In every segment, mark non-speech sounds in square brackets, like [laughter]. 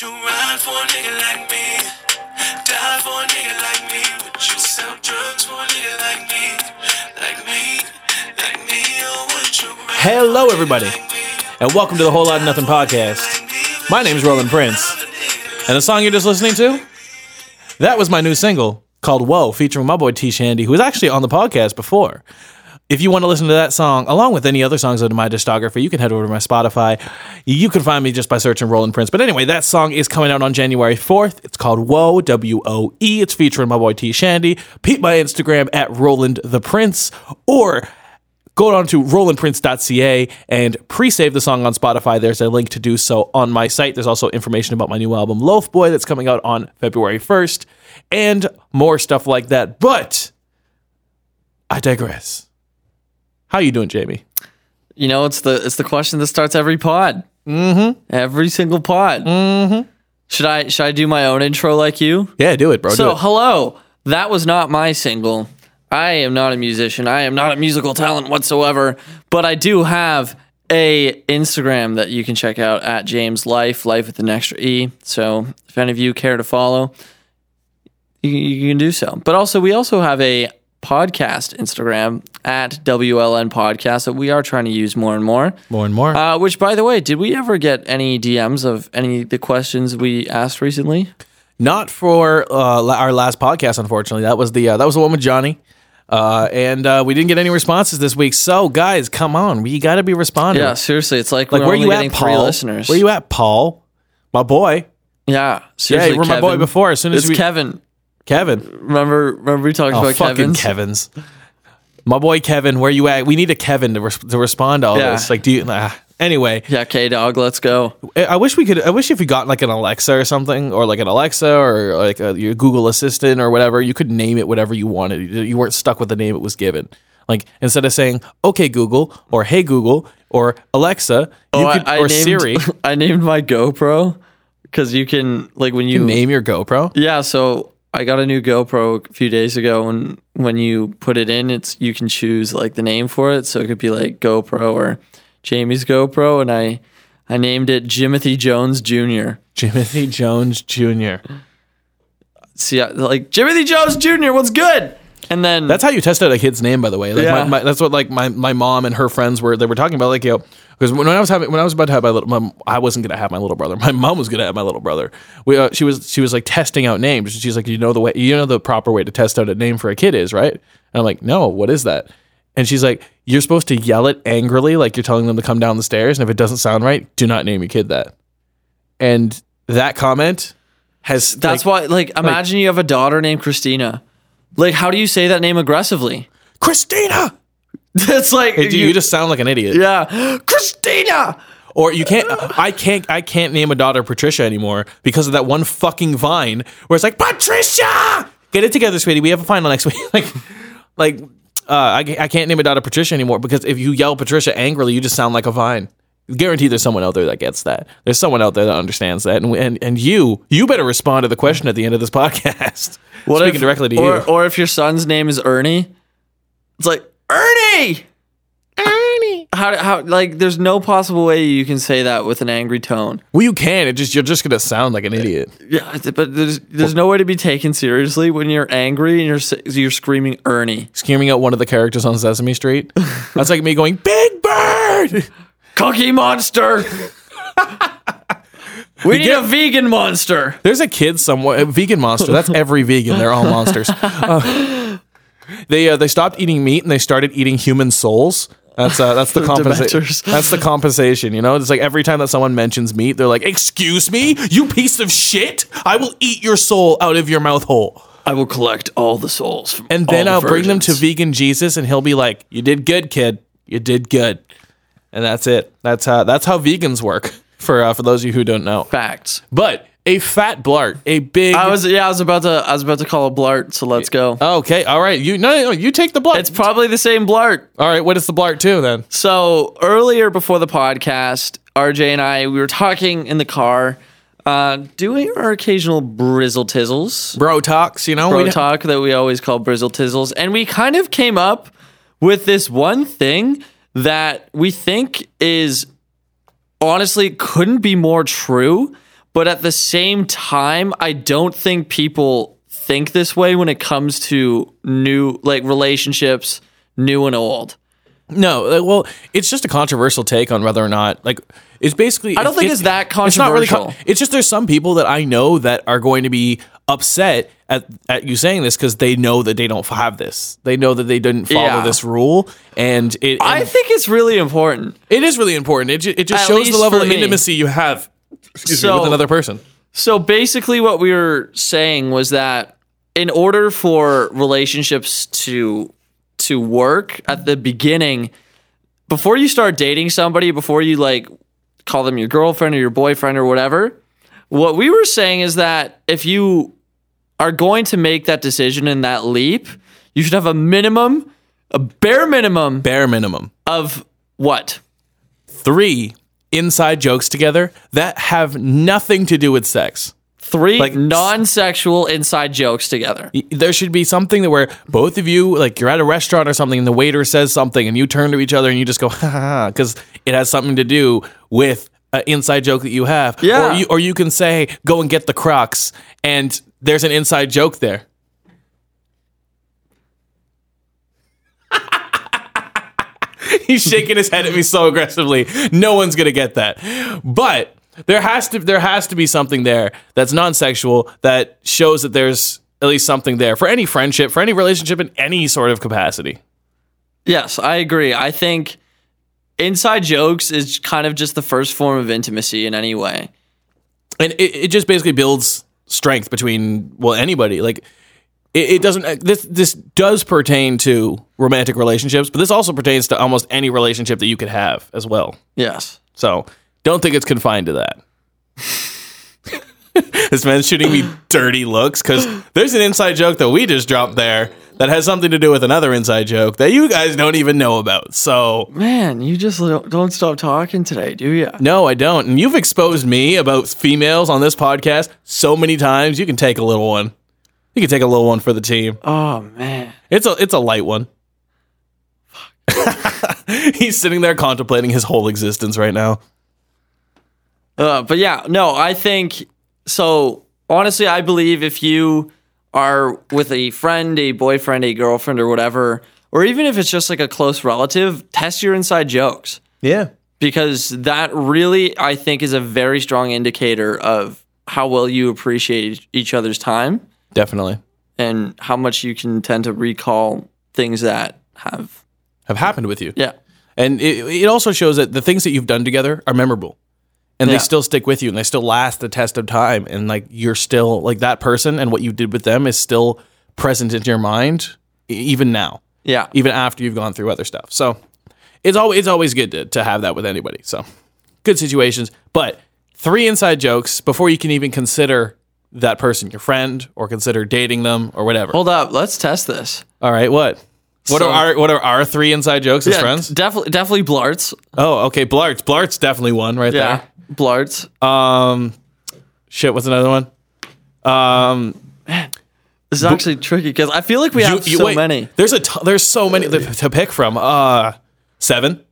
Would you ride for a nigga like me? Die for a nigga like me? Would you sell drugs for a nigga like me? Like me, like me, or would you ride Hello, for a nigga everybody, and welcome to the Whole Lot of Nothing podcast. My name is Roland Prince, and the song you're just listening to, that was my new single called "Woe," featuring my boy T Shandy, who was actually on the podcast before. If you want to listen to that song, along with any other songs in my discography, you can head over to my Spotify. You can find me just by searching Roland Prince. But anyway, that song is coming out on January 4th. It's called Woe, W O E. It's featuring my boy T Shandy. Peep my Instagram at Roland the Prince, or go on to rolandprince.ca and pre-save the song on Spotify. There's a link to do so on my site. There's also information about my new album Loaf Boy that's coming out on February 1st and more stuff like that. But I digress. How you doing, Jamie? You know, it's the it's the question that starts every pod. Mm-hmm. Every single pod. Mm-hmm. Should I should I do my own intro like you? Yeah, do it, bro. so it. hello. That was not my single. I am not a musician. I am not a musical talent whatsoever. But I do have a Instagram that you can check out at James Life, Life with an extra E. So if any of you care to follow, you, you can do so. But also, we also have a podcast Instagram at WLN Podcast that we are trying to use more and more. more and more. Uh, which, by the way, did we ever get any DMs of any of the questions we asked recently? Not for uh, our last podcast, unfortunately. That was the uh, that was the one with Johnny. Uh, and uh, we didn't get any responses this week. So, guys, come on, we got to be responding. Yeah, seriously, it's like, like we're where only you at, Paul? listeners. Where you at, Paul? My boy, Yeah, yeah, seriously, you were my boy before. As soon as It's we, Kevin. Kevin, Remember, remember we talked Oh, about fucking Kevin's? Kevin's. My boy Kevin, where you at? We need a Kevin to, res- to respond to all Yeah. this. Like, do you? ah. Anyway, Yeah, K Dog, let's go. I wish we could. I wish if we got like an Alexa or something, or like an Alexa or like a, your Google Assistant or whatever, you could name it whatever you wanted. You you weren't stuck with the name it was given. Like instead of saying "Okay Google" or "Hey Google" or Alexa, you Oh, could I, I or named, Siri [laughs] I named my GoPro because you can like when you, name your GoPro. Yeah, so I got a new GoPro a few days ago, and when you put it in, it's you can choose like the name for it. So it could be like GoPro or Jamie's GoPro, and I I named it Jimothy Jones Jr. Jimothy Jones Jr. See, I- like Jimothy Jones Jr. What's good? And then That's how you test out a kid's name, by the way. Like Yeah. my, my, that's what like my, my mom and her friends were. They were talking about like you know because when I was having when I was about to have my little, I wasn't gonna have my little brother. [laughs] My mom was gonna have my little brother. We uh, she was she was like testing out names. She's like, you know the way you know the proper way to test out a name for a kid is right. And I'm like, no, what is that? And she's like, you're supposed to yell it angrily, like you're telling them to come down the stairs. And if it doesn't sound right, do not name your kid that. And that comment has that's like, why, like, imagine you have a daughter named Christina. Like, how do you say that name aggressively? Christina. [laughs] It's like Hey, dude, you, just sound like an idiot. yeah, Christina. Or you can't. I can't. I can't name a daughter Patricia anymore because of that one fucking vine where it's like Patricia. Get it together, sweetie. We have a final next week. [laughs] like, like uh, I, I can't name a daughter Patricia anymore because if you yell Patricia angrily, you just sound like a vine. Guarantee there's someone out there that gets that. There's someone out there that understands that, and and, and you you better respond to the question at the end of this [laughs] podcast. Speaking if- directly to or, you. Or if your son's name is Ernie, it's like Ernie. Ernie. How how like there's no possible way you can say that with an angry tone. Well, you can. It just you're just gonna sound like an idiot. Yeah, but there's there's no way to be taken seriously when you're angry and you're you're screaming Ernie. Screaming out one of the characters on Sesame Street. That's like me going Big Bird. Cookie Monster. [laughs] we need a vegan monster. There's a kid somewhere, a vegan monster. That's every vegan. They're all monsters. [laughs] Uh, they uh, they stopped eating meat and they started eating human souls. That's uh, that's the [laughs] compensation. That's the compensation. You know, it's like every time that someone mentions meat, they're like, "Excuse me, you piece of shit! I will eat your soul out of your mouth hole." I will collect all the souls from And then all I'll the bring them to vegan Jesus, and he'll be like, "You did good, kid. You did good." And that's it. That's how that's how vegans work. [laughs] For uh, for those of you who don't know, facts. but a fat blart, a big. I was yeah, I was about to I was about to call a blart, so let's go. Okay, all right. You no, no, you take the blart. It's probably the same blart. all right. What is the blart too then? So earlier before the podcast, RJ and I we were talking in the car, uh, doing our occasional brizzle tizzles, Bro talks, you know. bro we- talk that we always call brizzle tizzles, and we kind of came up with this one thing that we think is honestly couldn't be more true, But at the same time, I don't think people think this way when it comes to new like relationships, new and old. No, well, it's just a controversial take on whether or not like it's basically. I don't think it's that It's not really. controversial. Con- it's just there's some people that I know that are going to be upset at at you saying this because they know that they don't have this. They know that they didn't follow Yeah. this rule, and it. I think it's really important. it is really important. It ju- it just At shows the level of intimacy you have. Excuse me, with another person. So basically, what we were saying was that in order for relationships to to work at the beginning, before you start dating somebody, before you like call them your girlfriend or your boyfriend or whatever, what we were saying is that if you are going to make that decision and that leap, you should have a minimum, a bare minimum Bare minimum. of what? Three inside jokes together that have nothing to do with sex. Three Like- non-sexual inside jokes together. there should be something that where both of you like you're at a restaurant or something and the waiter says something and you turn to each other and you just go ha ha ha because it has something to do with an inside joke that you have Yeah. or you or you can say go and get the crocs and there's an inside joke there [laughs] He's shaking his head at me so aggressively. No one's gonna get that. But there has to there has to be something there that's non-sexual that shows that there's at least something there for any friendship, for any relationship in any sort of capacity. Yes, I agree. I think inside jokes is kind of just the first form of intimacy in any way. And it, it just basically builds strength between well anybody. Like it, it doesn't uh, this this does pertain to romantic relationships, but this also pertains to almost any relationship that you could have as well. Yes. So don't think it's confined to that. [laughs] this man's shooting me dirty looks because there's an inside joke that we just dropped there that has something to do with another inside joke that you guys don't even know about. So Man, you just don't stop talking today, do you? no, I don't. And you've exposed me about females on this podcast so many times. You can take a little one. You can take a little one for the team. Oh man. It's a it's a light one. [laughs] He's sitting there contemplating his whole existence right now. Uh, but yeah, no, I think so. Honestly, I believe if you are with a friend, a boyfriend, a girlfriend, or whatever, or even if it's just like a close relative, test your inside jokes. Yeah. because that really I think is a very strong indicator of how well you appreciate each other's time Definitely. and how much you can tend to recall things that have Have happened with you. yeah And it, it also shows that the things that you've done together are memorable. And Yeah. they still stick with you and they still last the test of time. And like you're still like that person and what you did with them is still present in your mind even now, yeah even after you've gone through other stuff. So it's always it's always good to, to have that with anybody. So good situations. But three inside jokes before you can even consider that person your friend or consider dating them or whatever. hold up let's test this All right, what? What So- are our what are our three inside jokes as friends? definitely definitely blarts Oh, okay. Blarts. Blarts definitely one right yeah blarts. Um, shit. What's another one? Um, this is actually tricky because I feel like we have you- so wait, many There's a t- there's so many to to pick from. Uh, seven.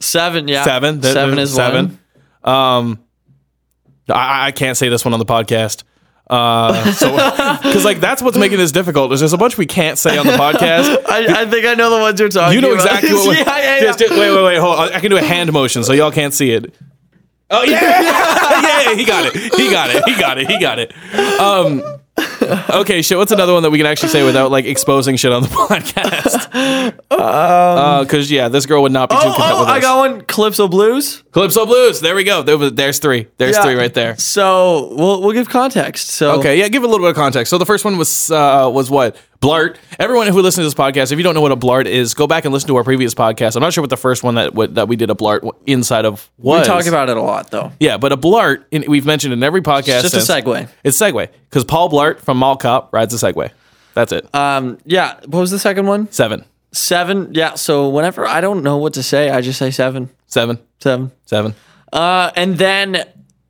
seven yeah Seven. There- seven is seven. one Um, I, I can't say this one on the podcast. Uh, [laughs] so because like that's what's making this difficult. Is there's a bunch we can't say on the podcast. [laughs] I, I think I know the ones you're talking You know about. exactly [laughs] what. yeah, yeah, yeah. Just, just- wait, wait, wait. Hold on. I can do a hand motion so y'all can't see it. Oh [laughs] yeah, yeah, he got it. He got it. He got it. He got it. Um, okay, shit. What's another one that we can actually say without like exposing shit on the [laughs] podcast? Because yeah, this girl would not be too Oh, content oh, with I us. got one. Calypso Blues. Calypso Blues. There we go. There was- There's three. There's Yeah. three right there. So we'll we'll give context. So Okay, yeah, give a little bit of context. So the first one was uh, was what blart. Everyone who listens to this podcast, if you don't know what a blart is, go back and listen to our previous podcast. I'm not sure what the first one that what, that we did a blart inside of was. we talk about it a lot though. yeah, but a blart in, we've mentioned in every podcast. It's just a since- segue. It's Segway because Paul Blart from Mall Cop rides a Segway. That's it. Um, yeah. What was the second one? seven, Seven. Yeah. So whenever I don't know what to say, I just say seven. seven, Seven. seven. Uh, and then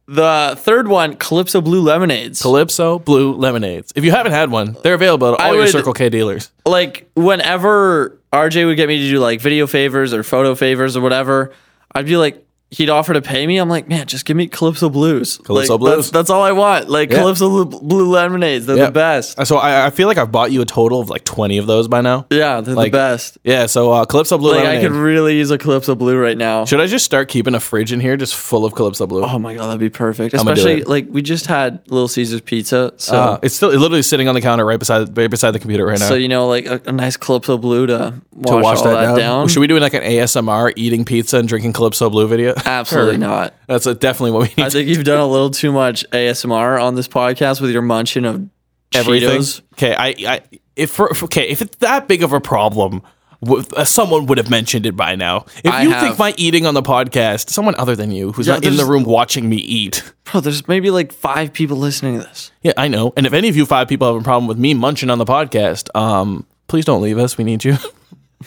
the third one, Calypso Blue Lemonades. Calypso Blue Lemonades. If you haven't had one, they're available at all I your would- Circle K dealers. like whenever RJ would get me to do like video favors or photo favors or whatever, I'd be like, he'd offer to pay me. I'm like, man, just give me Calypso Blues. Calypso Like, Blues. That's, that's all I want. Like Yeah. Calypso Blue, lemonades. They're Yeah. the best. So I, I feel like I've bought you a total of like 20 of those by now. Yeah, they're Like, the best. Yeah, so uh, Calypso Blue Like I could really use a Calypso Blue right now. Should I just start keeping a fridge in here just full of Calypso Blue? Oh my god, that'd be perfect. do Especially like we just had Little Caesars pizza, so Uh, it's still literally sitting on the counter right beside right beside the computer right now. so you know like a, a nice Calypso Blue to wash, to wash all that, that, down. Should we do like an ASMR eating pizza and drinking Calypso Blue video? [laughs] Absolutely not. That's uh definitely what we need. I think you've done a little too much ASMR on this podcast with your munching of everything. Cheetos. Okay, I, I if okay, if it's that big of a problem, uh, someone would have mentioned it by now. If I you have. think my eating on the podcast, someone other than you, who's Yeah, not in the room watching me eat. Bro, there's maybe like five people listening to this. Yeah, I know. And if any of you five people have a problem with me munching on the podcast, um, please don't leave us. We need you.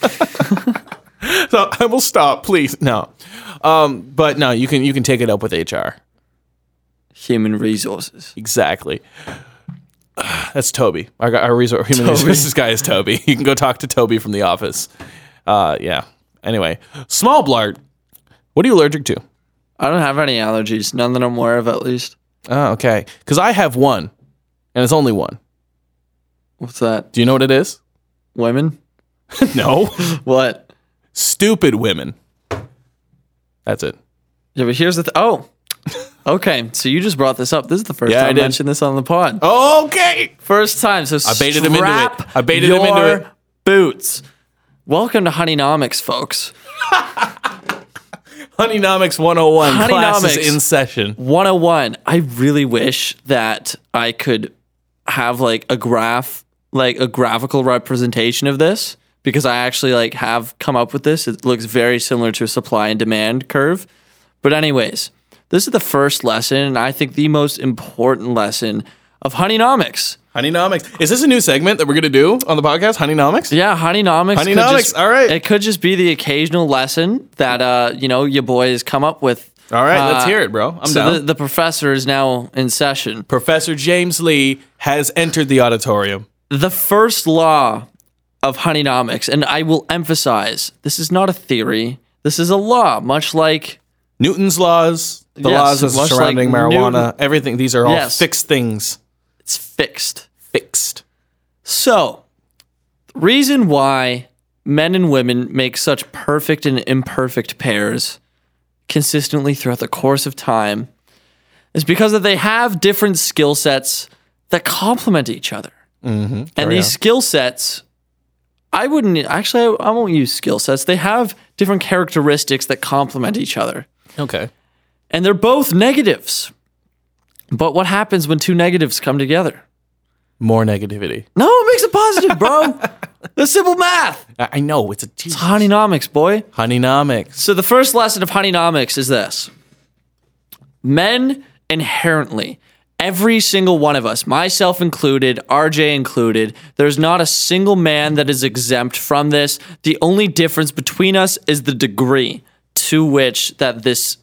[laughs] so I will stop, please. No, um, but no, you can you can take it up with HR. Human resources. Exactly. [sighs] That's Toby. Our, our resource, human resources guy is Toby. [laughs] You can go talk to Toby from the office. Uh, yeah. Anyway, small blart. What are you allergic to? I don't have any allergies, none that I'm aware of at least. Oh, okay. Because I have one, and it's only one. What's that? Do you know what it is? Women? [laughs] no. [laughs] What? Stupid women. That's it. Yeah, but here's the th- oh. Okay, so you just brought this up. This is the first Yeah, I time I did. mentioned this on the pod. Okay. First time. So I baited him into it. I baited him into it. Boots. Welcome to Honeynomics, folks. [laughs] Honeynomics 101 classes Honeynomics. in session. 101. I really wish that I could have like a graph, like a graphical representation of this because I actually like have come up with this. It looks very similar to a supply and demand curve. But anyways, this is the first lesson and I think the most important lesson of Honeynomics. Honeynomics. Is this a new segment that we're going to do on the podcast? Honeynomics? Yeah, Honeynomics. Honeynomics, just- all right. It could just be the occasional lesson that uh, you know, your boys come up with. All right, let's Uh, hear it, bro. I'm so down. the, the professor is now in session. Professor James Lee has entered the auditorium. the first law of honeynomics, and I will emphasize this is not a theory. This is a law, much like Newton's laws, the Yes, laws surrounding like marijuana, Newton- everything. These are all Yes. fixed things. it's fixed. Fixed. So, the reason why men and women make such perfect and imperfect pairs consistently throughout the course of time is because that they have different skill sets that complement each other. Mm-hmm. And these skill sets, I wouldn't actually, I, I won't use skill sets. They have different characteristics that complement each other. Okay. And they're both negatives. But what happens when two negatives come together? More negativity. No, it makes it positive, bro. [laughs] That's simple math. I, I know it's a Jesus. Honeynomics, boy. Honeynomics. So the first lesson of honeynomics is this. Men inherently, every single one of us, myself included, RJ included, there's not a single man that is exempt from this. The only difference between us is the degree to which that this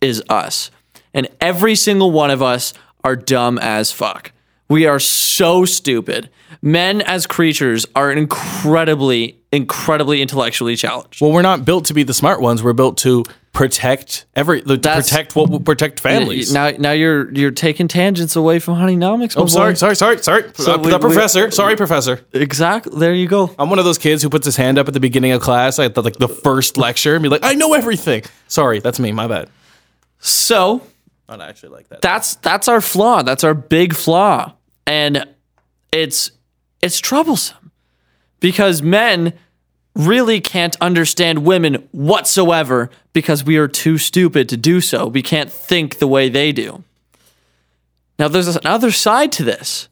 is us. And every single one of us are dumb as fuck. We are so stupid. Men as creatures are incredibly, incredibly intellectually challenged. Well, we're not built to be the smart ones. We're built to protect every to That's- protect what will protect families. Now, now you're you're taking tangents away from honeynomics. oh, sorry, sorry, sorry, sorry. So Uh, we- the we- professor. sorry, professor. Exactly. There you go. I'm one of those kids who puts his hand up at the beginning of class at the, like the first lecture and be like, "I know everything." Sorry, that's me. My bad. So Not actually like that. that's that's our flaw. That's our big flaw, and it's it's troublesome because men really can't understand women whatsoever because we are too stupid to do so. We can't think the way they do. Now, there's another side to this.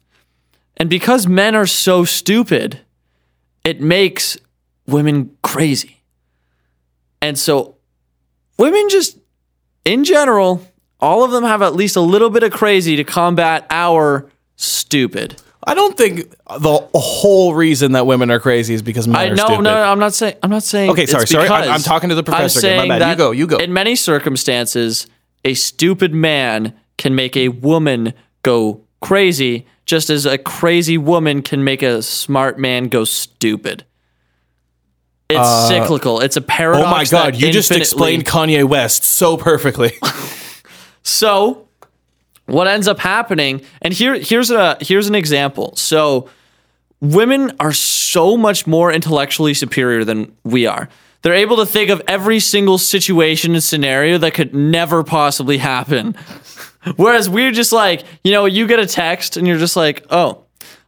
And because men are so stupid, it makes women crazy. And so, women just, in general, all of them have at least a little bit of crazy to combat our stupid. I don't think the whole reason that women are crazy is because men I are no, stupid. no, no, I'm not saying. I'm not saying. Okay, sorry, sorry. I'm- I'm talking to the professor. I'm professor again. My saying bad. You go, you go. In many circumstances, a stupid man can make a woman go crazy, just as a crazy woman can make a smart man go stupid. It's uh, cyclical. It's a paradox. Oh my god, you just explained Kanye West so perfectly. [laughs] So, what ends up happening, and here here's a here's an example. So, women are so much more intellectually superior than we are. They're able to think of every single situation and scenario that could never possibly happen. [laughs] Whereas we're just like, you know, you get a text and you're just like, oh,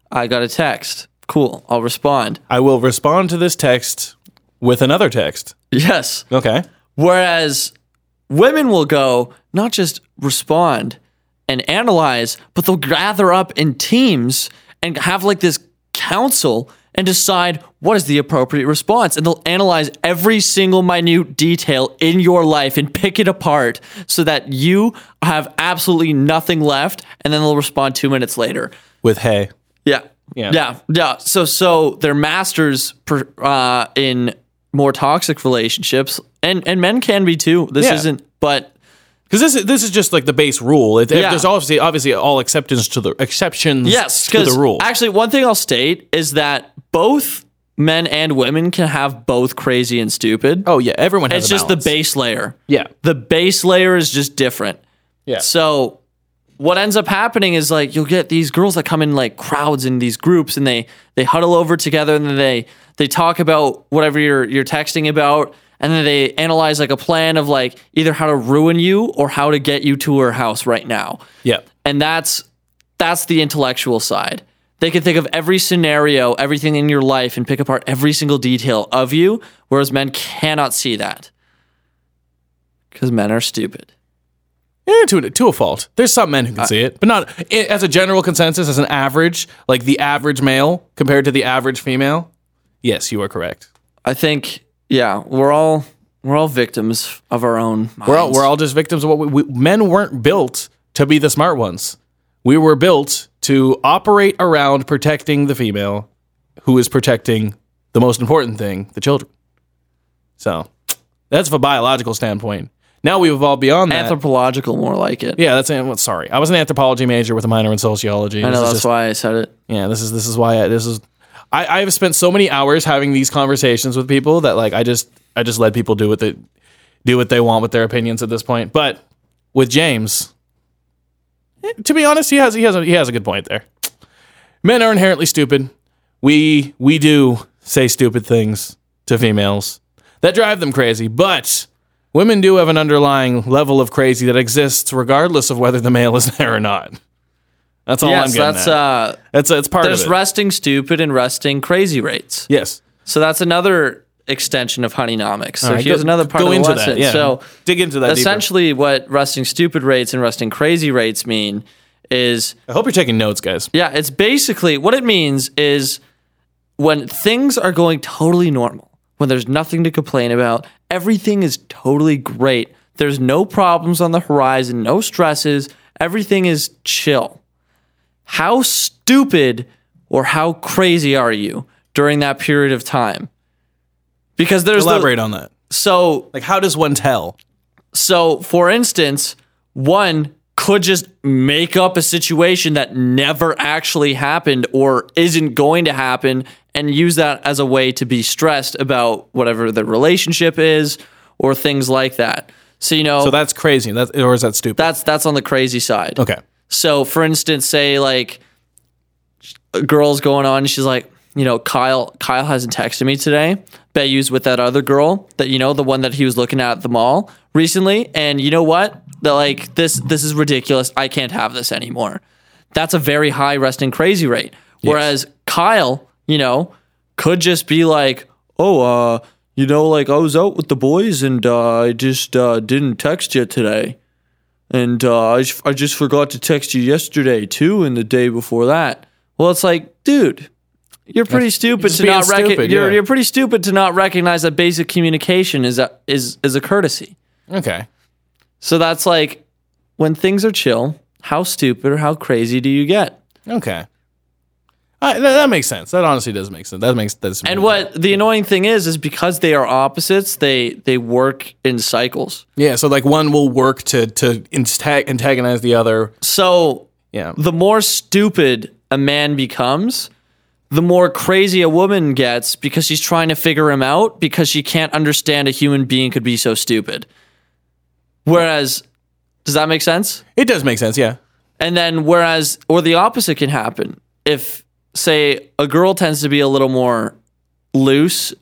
I got a text. Cool, I'll respond. I will respond to this text with another text. Yes. Okay. Whereas women will go, not just respond and analyze, but they'll gather up in teams and have like this council and decide what is the appropriate response. And they'll analyze every single minute detail in your life and pick it apart so that you have absolutely nothing left. And then they'll respond two minutes later. With hey. Yeah. Yeah. Yeah. Yeah. So so they're masters per, uh, in more toxic relationships, and and men can be too. This Yeah. isn't, but Because this is this is just like the base rule. It, Yeah. There's obviously obviously all acceptance to the exceptions yes, to the rule. actually, one thing I'll state is that both men and women can have both crazy and stupid. oh yeah, everyone has it's just the base layer. Yeah. The base layer is just different. Yeah. So what ends up happening is like you'll get these girls that come in like crowds in these groups and they they huddle over together and then they they talk about whatever you're you're texting about and then they analyze like a plan of like either how to ruin you or how to get you to her house right now. Yeah. And that's that's the intellectual side. They can think of every scenario, everything in your life and pick apart every single detail of you whereas men cannot see that. Cuz men are stupid. Yeah, to, to a fault. There's some men who can see it, but not i- as a general consensus, as an average, like the average male compared to the average female. Yes, you are correct. I think, yeah, we're all we're all victims of our own. Minds. We're all, we're all just victims of what we, we men weren't built to be the smart ones. We were built to operate around protecting the female who is protecting the most important thing, the children. So that's from a biological standpoint. Now we've evolved beyond that. anthropological, more like it. yeah, that's well, sorry. I was an anthropology major with a minor in sociology. I know that's just- why I said it. yeah, this is this is why I, this is. I I have spent so many hours having these conversations with people that like I just I just let people do what they do what they want with their opinions at this point. But with James, eh, to be honest, he has he has a, he has a good point there. Men are inherently stupid. We we do say stupid things to females that drive them crazy, but women do have an underlying level of crazy that exists regardless of whether the male is [laughs] there or not. That's all I'm getting that's at. uh. That's it's part There's of it. There's resting stupid and resting crazy rates. yes. So that's another extension of honeynomics. So right, here's go- another part go of the into lesson. that. Yeah. So dig into that. Deeper. essentially, what resting stupid rates and resting crazy rates mean is I hope you're taking notes, guys. Yeah, it's basically what it means is when things are going totally normal, when there's nothing to complain about, everything is totally great. There's no problems on the horizon, no stresses, everything is chill. How stupid or how crazy are you during that period of time? Because there's the, Elaborate on that. so Like, how does one tell? so, for instance, one could just make up a situation that never actually happened or isn't going to happen and use that as a way to be stressed about whatever the relationship is or things like that. So, you know, So that's crazy. That's or is that stupid? that's that's on the crazy side. okay. So, for instance, say like a girl's going on, and she's like, you know, Kyle, Kyle hasn't texted me today. Bet you's with that other girl that you know, the one that he was looking at at the mall recently. And you know what? That like this, this is ridiculous. I can't have this anymore. That's a very high resting crazy rate. Whereas Kyle, you know, could just be like, oh, uh, you know, like I was out with the boys and uh, I just uh, didn't text you today. And uh, I, just, I just forgot to text you yesterday too, and the day before that. Well, it's like, dude, you're pretty stupid to not rec- stupid, you're, yeah. you're pretty stupid to not recognize that basic communication is a, is is a courtesy. Okay. So that's like when things are chill. How stupid or how crazy do you get? Okay. Uh, that, that makes sense. That honestly does make sense. That makes that's And what the annoying thing is, is because they are opposites, they they work in cycles. Yeah. So like one will work to to antagonize the other. So Yeah. the more stupid a man becomes, the more crazy a woman gets because she's trying to figure him out because she can't understand a human being could be so stupid. Whereas, does that make sense? It does make sense, yeah. And then, whereas, or the opposite can happen. If, say, a girl tends to be a little more loose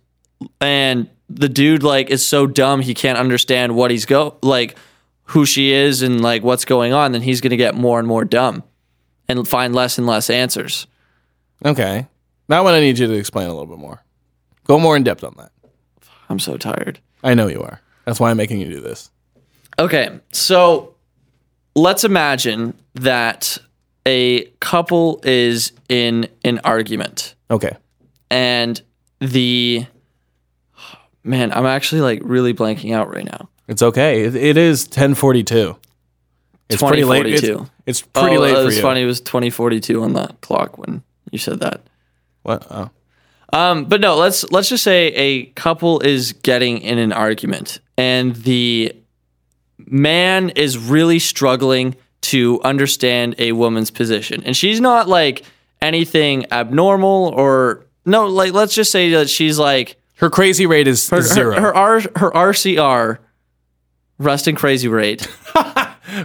and the dude, like, is so dumb he can't understand what he's go, like, who she is and, like, what's going on, then he's going to get more and more dumb and find less and less answers. Okay. That one I need you to explain a little bit more. Go more in depth on that. I'm so tired. I know you are. That's why I'm making you do this. Okay, so let's imagine that a couple is in an argument Okay. and the man, I'm actually like really blanking out right now. It's okay. It, it is 1042. It's pretty late. It's, 2042. it's pretty oh, late it was you. funny. It was 2042 on the clock when you said that. What? Oh. Um, but no, let's let's just say a couple is getting in an argument, and the man is really struggling to understand a woman's position, and she's not like anything abnormal or no, like let's just say that she's like Her crazy rate is her zero. her, her, R, her RCR, resting crazy rate, [laughs]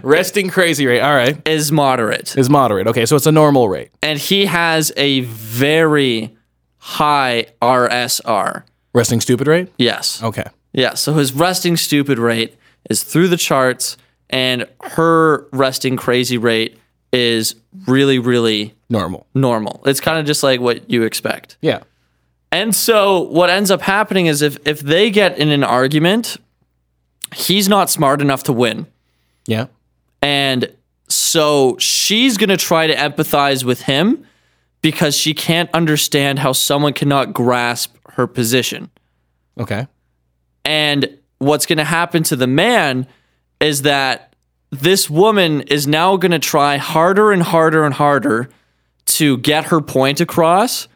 Resting crazy rate. All right. is moderate, Is moderate. Okay. So it's a normal rate. and he has a very high RSR. Resting stupid rate? Yes. Okay. Yeah, so his resting stupid rate is through the charts, and her resting crazy rate is really, really Normal. normal. It's kind of just like what you expect. Yeah. And so what ends up happening is if if they get in an argument, he's not smart enough to win. Yeah. And so she's going to try to empathize with him because she can't understand how someone cannot grasp her position. Okay. And what's going to happen to the man is that this woman is now going to try harder and harder and harder to get her point across.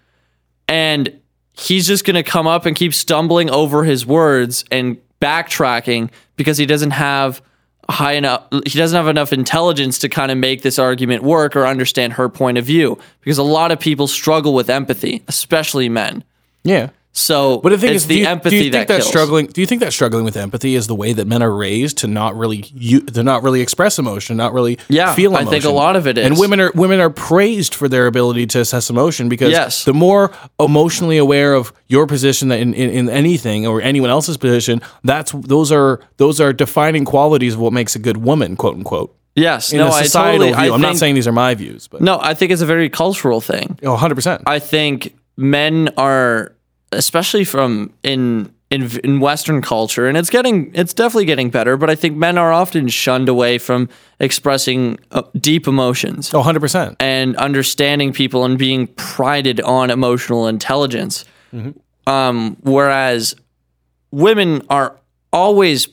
And he's just going to come up and keep stumbling over his words and backtracking because he doesn't have high enough he doesn't have enough intelligence to kind of make this argument work or understand her point of view because a lot of people struggle with empathy especially men Yeah. So But the thing is, the do you, empathy do you think that, that struggling? Do you think that struggling with empathy is the way that men are raised to not really you, to not really express emotion, not really Yeah, feel I think a lot of it And women are women are praised for their ability to assess emotion because Yes. the more emotionally aware of your position that in, in, in anything or anyone else's position, that's those are those are defining qualities of what makes a good woman, quote unquote. Yes, In no, a I totally. I I'm not saying these are my views, but No, I think it's a very cultural thing. oh, 100%. I think men are, especially from in in in Western culture, and it's getting, it's definitely getting better. But I think men are often shunned away from expressing uh, deep emotions Oh, 100%. and understanding people and being prided on emotional intelligence. Um, whereas women are always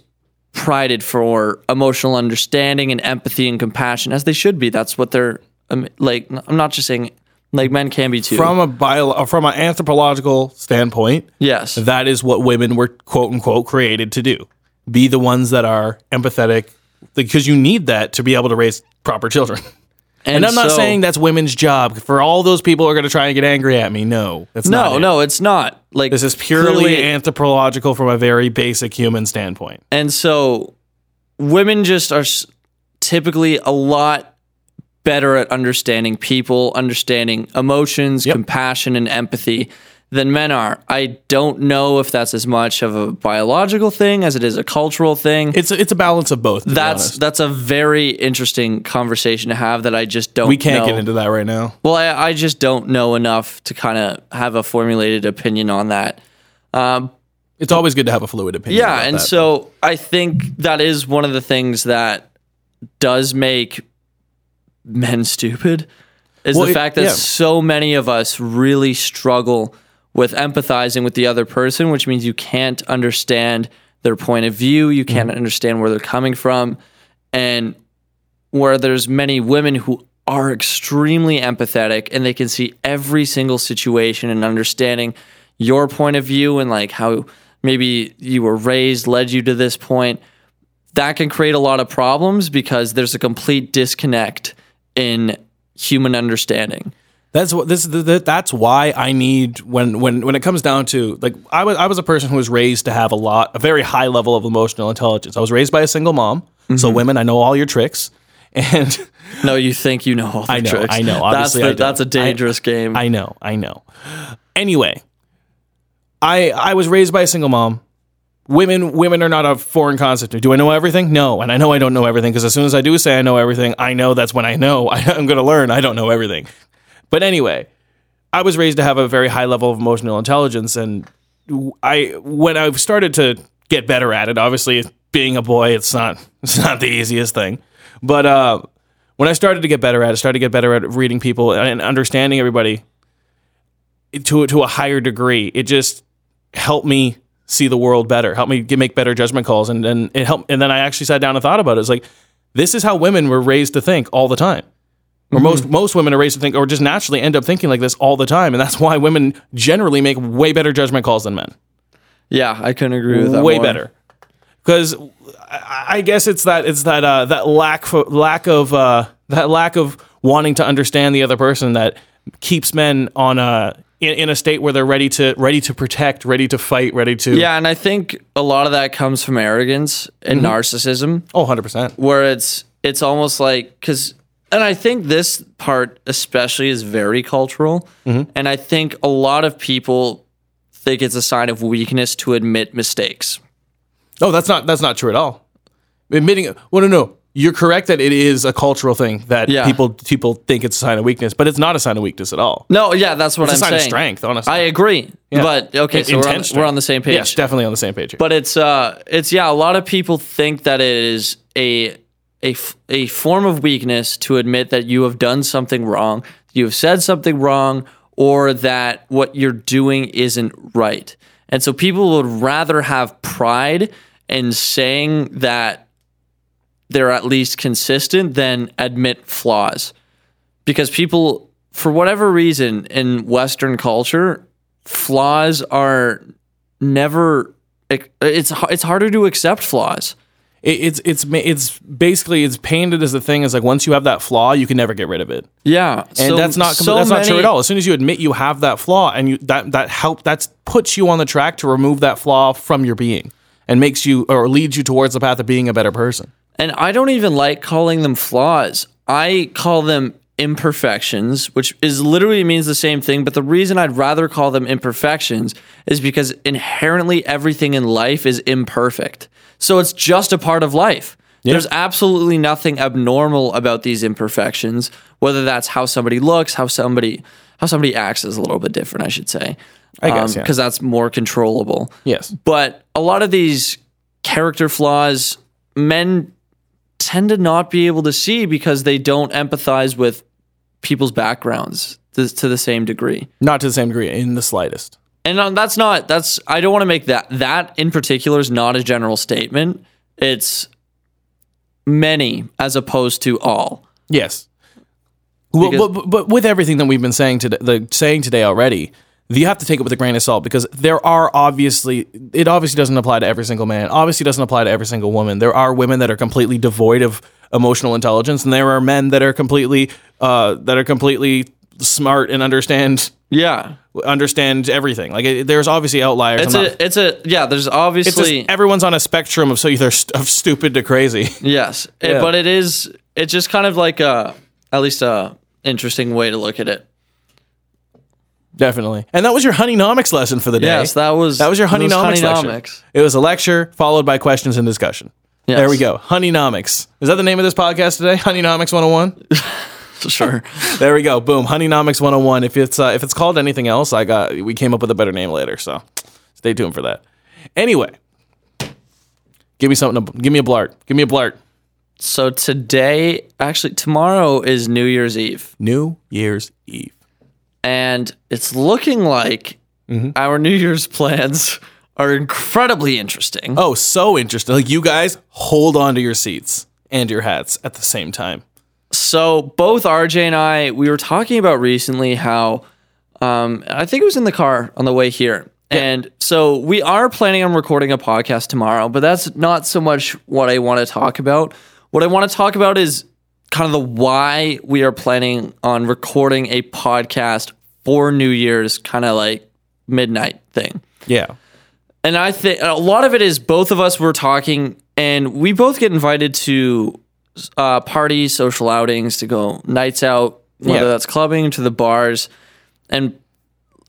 prided for emotional understanding and empathy and compassion, as they should be. That's what they're um, like. I'm not just saying like men can be too. From a bio, uh, from an anthropological standpoint, yes, that is what women were quote unquote created to do be the ones that are empathetic because you need that to be able to raise proper children [laughs] and, i'm not so- saying that's women's job for all those people who are going to try and get angry at me no that's not no, it. no, it's not. Like this is purely clearly- anthropological from a very basic human standpoint And so women just are typically a lot better at understanding people, understanding emotions, Yep. compassion, and empathy than men are. I don't know if that's as much of a biological thing as it is a cultural thing. it's a, it's a balance of both that's that's a very interesting conversation to have that I just don't we can't know. get into that right now Well, I, I just don't know enough to kind of have a formulated opinion on that. Um, it's always good to have a fluid opinion yeah, and that. so I think that is one of the things that does make men stupid is Well, the it- fact that yeah. so many of us really struggle with empathizing with the other person, which means you can't understand their point of view, you can't Mm-hmm. understand where they're coming from, and where there's many women who are extremely empathetic and they can see every single situation and understanding your point of view and like how maybe you were raised led you to this point that can create a lot of problems because there's a complete disconnect in human understanding That's what this. th- th- That's why I need when when when it comes down to like I was I was a person who was raised to have a lot a very high level of emotional intelligence. I was raised by a single mom, so Mm-hmm. women I know all your tricks, [laughs] and No, you think you know all the I know, tricks. I know. That's Obviously, the, I don't. that's a dangerous game. I know, I know. Anyway, I I was raised by a single mom. Women women are not a foreign concept. Do I know everything? No, and I know I don't know everything because as soon as I do say I know everything, I know that's when I know I, [laughs] I'm going to learn. I don't know everything. But anyway, I was raised to have a very high level of emotional intelligence, and I when I've started to get better at it. Obviously, being a boy, it's not [laughs] it's not the easiest thing, but uh, when I started to get better at it, started to get better at reading people and understanding everybody to to a higher degree, it just helped me see the world better, help me get, make better judgment calls, and then it helped. And then I actually sat down and thought about it. It's like this is how women were raised to think all the time. Or most most women are raised to think, or just naturally end up thinking like this all the time, and that's why women generally make way better judgment calls than men yeah, I couldn't agree with that. way more. better because I I guess it's that it's that uh, that lack for, lack of uh, that lack of wanting to understand the other person that keeps men on a in, in a state where they're ready to ready to protect, ready to fight, ready to Yeah, and I think a lot of that comes from arrogance and Mm-hmm. narcissism. oh 100 percent where it's it's almost like because and i think this part especially is very cultural Mm-hmm. and i think a lot of people think it's a sign of weakness to admit mistakes oh that's not that's not true at all. Admitting well no no you're correct that it is a cultural thing that Yeah. people people think it's a sign of weakness, but it's not a sign of weakness at all. no yeah that's what It's i'm a sign saying of strength, honestly. i agree Yeah. but okay so we're on, we're on the same page Yes, definitely on the same page. here. but it's uh it's yeah a lot of people think that it is a a a form of weakness to admit that you have done something wrong you have said something wrong or that what you're doing isn't right and so people would rather have pride in saying that they're at least consistent than admit flaws because people for whatever reason in western culture flaws are never it's it's harder to accept flaws. it's it's it's basically it's painted as the thing is like once you have that flaw, you can never get rid of it. Yeah, and that's not that's not true at all. As soon as you admit you have that flaw, and you that that help that puts you on the track to remove that flaw from your being, and makes you or leads you towards the path of being a better person. And I don't even like calling them flaws. I call them imperfections, which is literally means the same thing. But the reason I'd rather call them imperfections is because inherently everything in life is imperfect. So it's just a part of life. There's absolutely nothing abnormal about these imperfections, whether that's how somebody looks, how somebody how somebody acts is a little bit different, I should say. I guess, um, yeah. because that's more controllable. Yes. But a lot of these character flaws, men tend to not be able to see because they don't empathize with people's backgrounds to, to the same degree. Not to the same degree in the slightest. And um, that's not, that's, I don't want to make that, that in particular is not a general statement. It's many as opposed to all. Yes. Well, but, but with everything that we've been saying today, the, saying today already, you have to take it with a grain of salt because there are obviously it obviously doesn't apply to every single man. Obviously doesn't apply to every single woman. There are women that are completely devoid of emotional intelligence, and there are men that are completely uh, that are completely smart and understand Yeah. understand everything. Like it, there's obviously outliers. It's I'm not- a, it's a, yeah, there's it's obviously, just everyone's on a spectrum of so either st- of stupid to crazy. [laughs] yes. It- but it is, it's just kind of like a, at least a interesting way to look at it. Definitely. And that was your honeynomics lesson for the day. Yes, that was That was your honeynomics, lecture. honeynomics. It was a lecture followed by questions and discussion. Yes. There we go. Honeynomics. Is that the name of this podcast today? Honeynomics 101? [laughs] Sure. [laughs] there we go. Boom. Honeynomics 101. If it's uh, if it's called anything else, I got we came up with a better name later, so stay tuned for that. Anyway, give me something to, give me a blart. Give me a blart. So today, actually, tomorrow is New Year's Eve, New Year's Eve. And it's looking like Mm-hmm. our New Year's plans are incredibly interesting. Oh, so interesting. Like you guys hold on to your seats and your hats at the same time. So both RJ and I, we were talking about recently how, um, I think it was in the car on the way here. And so we are planning on recording a podcast tomorrow, but that's not so much what I want to talk about. What I want to talk about is kind of the why we are planning on recording a podcast for New Year's, kind of like midnight thing. Yeah. And I think a lot of it is both of us were talking, and we both get invited to uh, parties, social outings, to go nights out, whether Yeah. that's clubbing to the bars. And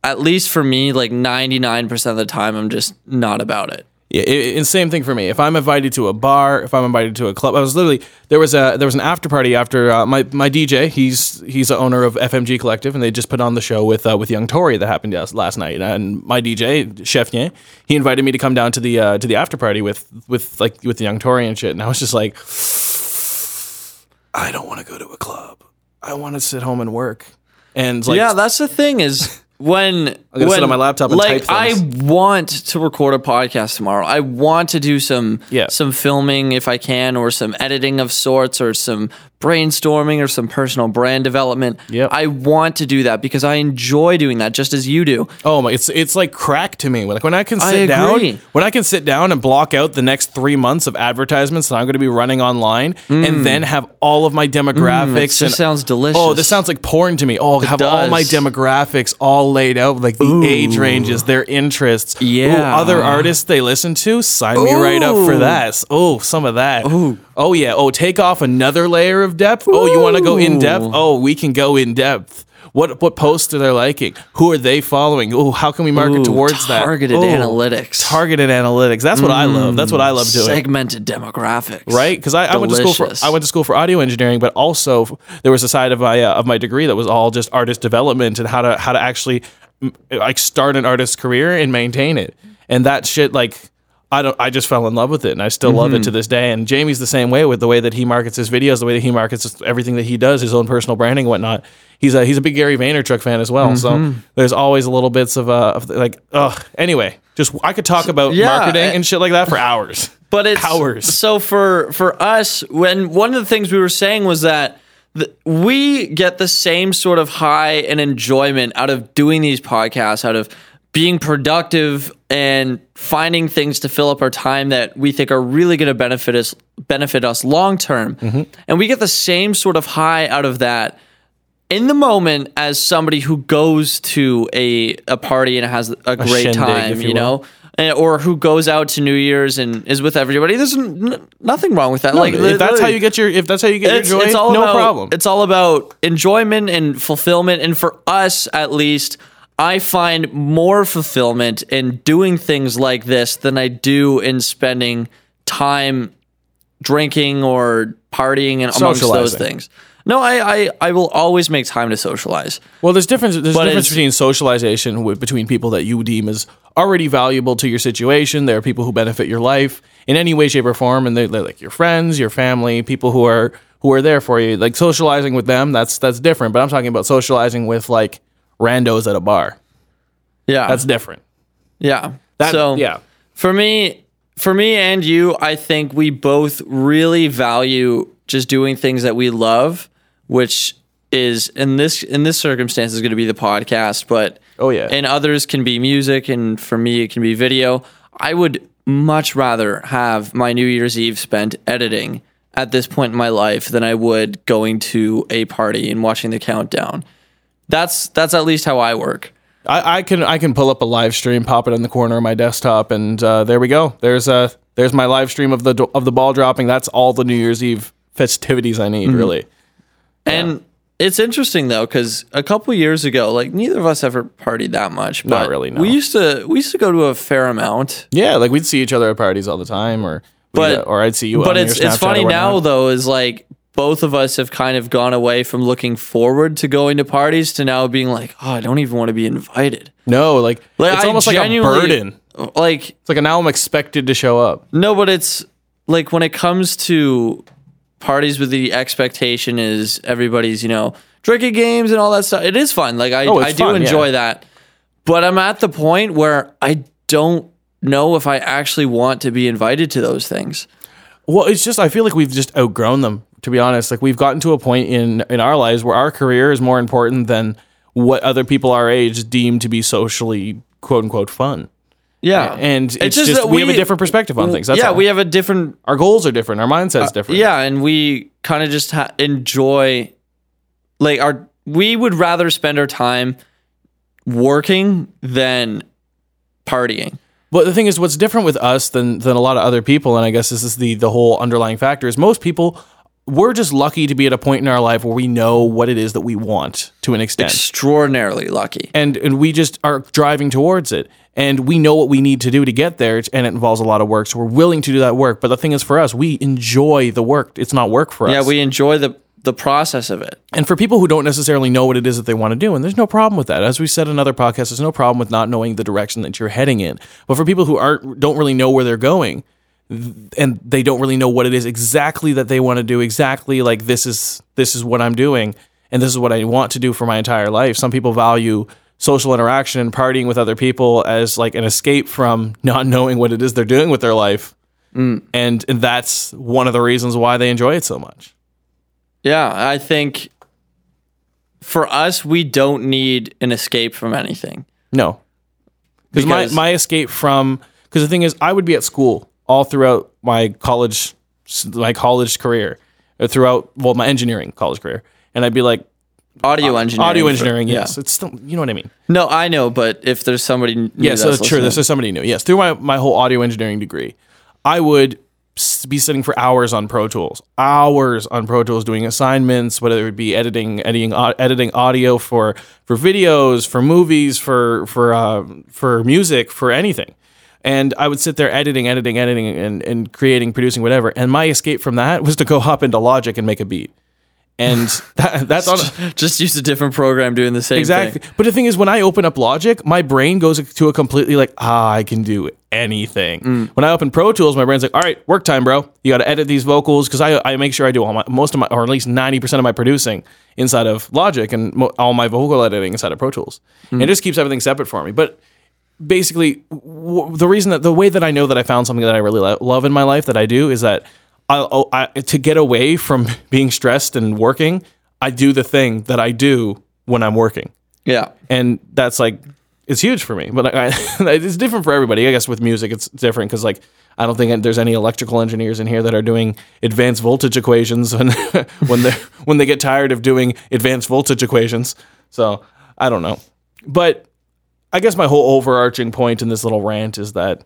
at least for me, like 99% of the time, I'm just not about it. Yeah, it, same thing for me. If I'm invited to a bar, if I'm invited to a club, I was literally there was a there was an after party after uh, my my DJ. He's he's the owner of FMG Collective, and they just put on the show with uh, with Young Tory that happened last, last night. And my DJ Chef Nye, he invited me to come down to the uh, to the after party with with like with the Young Tory and shit. And I was just like, I don't want to go to a club. I want to sit home and work. And like, yeah, that's the thing is when I'm gonna when, sit on my laptop and like type I want to record a podcast tomorrow. I want to do some Yeah. some filming if I can, or some editing of sorts, or some brainstorming, or some personal brand development. Yep. I want to do that because I enjoy doing that, just as you do. Oh my! It's it's like crack to me. Like when I can I sit agree. down, when I can sit down and block out the next three months of advertisements that I'm going to be running online, and then have all of my demographics. Mm. it and, sounds delicious. Oh, this sounds like porn to me. Oh, have all my demographics all laid out, like the age ranges, their interests. Yeah. Ooh, other artists they listen to. Sign me right up for that. Oh, some of that. Oh yeah. Oh, take off another layer of depth. Oh, you want to go in depth? Oh, we can go in depth. What what posts are they liking? Who are they following? Oh, how can we market Ooh, towards that? targeted analytics. Targeted analytics. That's what I love. That's what I love doing. segmented demographics, Right, because I, I went to school for I went to school for audio engineering, but also there was a side of my uh, of my degree that was all just artist development and how to how to actually mm, like start an artist's career and maintain it. And that shit, like I don't, I just fell in love with it, and I still love it Mm-hmm. to this day. And Jamie's the same way with the way that he markets his videos, the way that he markets everything that he does, his own personal branding, and whatnot. He's a he's a big Gary Vaynerchuk fan as well. Mm-hmm. So there's always a little bits of uh of like ugh. Anyway, just I could talk about yeah, marketing and- and shit like that for hours. but it's [laughs] Hours. So for for us, when one of the things we were saying was that th- we get the same sort of high and enjoyment out of doing these podcasts, out of being productive and finding things to fill up our time that we think are really going to benefit us benefit us long term. Mm-hmm. And we get the same sort of high out of that in the moment as somebody who goes to a, a party and has a great shindig, time, you, you know, or who goes out to New Year's and is with everybody. There's n- nothing wrong with that. like if that's how you get your if that's how you get it's, your joy, it's all no about, problem. It's all about enjoyment and fulfillment. And for us, at least, I find more fulfillment in doing things like this than I do in spending time drinking or partying and amongst those things. No, I, I, I will always make time to socialize. Well, there's difference. There's a But difference it's- between socialization with, between people that you deem as already valuable to your situation. There are people who benefit your life in any way, shape, or form, and they're, they're like your friends, your family, people who are who are there for you. Like socializing with them, that's that's different. But I'm talking about socializing with like randos at a bar. Yeah. That's different. yeah. That, so yeah, For me, for me and you, I think we both really value just doing things that we love, which is in this in this circumstance is going to be the podcast, but Oh, yeah. and others can be music, and for me it can be video. I would much rather have my New Year's Eve spent editing at this point in my life than I would going to a party and watching the countdown. That's that's at least how I work. I, I can I can pull up a live stream, pop it in the corner of my desktop, and uh, there we go. There's a there's my live stream of the of the ball dropping. That's all the New Year's Eve festivities I Mm-hmm. need, really. And it's interesting though, because a couple years ago, like neither of us ever partied that much. But Not really, no. We used to we used to go to a fair amount. Yeah, like we'd see each other at parties all the time, or But or I'd see you. But it's it's funny now though, is like both of us have kind of gone away from looking forward to going to parties to now being like, oh, I don't even want to be invited. No, like, Like, it's I almost like a burden. Like It's like now I'm expected to show up. No, but it's like when it comes to parties with the expectation is everybody's, you know, drinking games and all that stuff. It is fun. Like I, Oh, I do fun, enjoy yeah. that. But I'm at the point where I don't know if I actually want to be invited to those things. Well, it's just I feel like we've just outgrown them. To be honest, like we've gotten to a point in in our lives where our career is more important than what other people our age deem to be socially quote unquote fun. Yeah. and it's, It's just, just that we, have a different perspective on things. That's yeah, all. we have a different our goals are different, our mindset's uh, different. Yeah, and we kind of just ha- enjoy like our we would rather spend our time working than partying. But the thing is, what's different with us than than a lot of other people, and I guess this is the the whole underlying factor, is most people we're just lucky to be at a point in our life where we know what it is that we want to an extent. Extraordinarily lucky. and and we just are driving towards it and we know what we need to do to get there and it involves a lot of work so we're willing to do that work. But the thing is for us we enjoy the work. It's not work for us. Yeah, we enjoy the the process of it. and for people who don't necessarily know what it is that they want to do and there's no problem with that. As we said in other podcasts there's no problem with not knowing the direction that you're heading in. But for people who aren't don't really know where they're going and they don't really know what it is exactly that they want to do exactly like this is this is what I'm doing and this is what I want to do for my entire life some people value social interaction and partying with other people as like an escape from [laughs] not knowing what it is they're doing with their life. And and that's one of the reasons why they enjoy it so much. Yeah, I think for us we don't need an escape from anything. No, because my my escape from because the thing is, I would be at school all throughout my college my college career, throughout well my engineering college career, and I'd be like Audio engineering. audio for- engineering. yeah. yes, it's still you know what I mean. No, I know, but if there's somebody new Yes, so that's true. is somebody new. Yes, through my my whole audio engineering degree, I would be sitting for hours on Pro Tools, hours on Pro Tools doing assignments, whether it would be editing, editing, au- editing audio for for videos, for movies, for for uh, for music, for anything. And I would sit there editing, editing, editing, and, and creating, producing, whatever. And my escape from that [laughs] was to go hop into Logic and make a beat. And [laughs] that, that's on. just use a different program doing the same thing. Exactly. thing. But the thing is, when I open up Logic, my brain goes to a completely like, ah, I can do anything. Mm. When I open Pro Tools, my brain's like, all right, work time, bro. You got to edit these vocals because I, I make sure I do all my most of my, or at least ninety percent of my producing inside of Logic and mo- all my vocal editing inside of Pro Tools. And it just keeps everything separate for me. But basically, w- the reason that the way that I know that I found something that I really lo- love in my life that I do is that I, oh, I to get away from [laughs] being stressed and working, I do the thing that I do when I'm working. Yeah. and that's like it's huge for me but I, [laughs] it's different for everybody. I guess with music it's different because like i don't think there's any electrical engineers in here that are doing advanced voltage equations when [laughs] when they when they get tired of doing advanced voltage equations. So i don't know. But i guess my whole overarching point in this little rant is that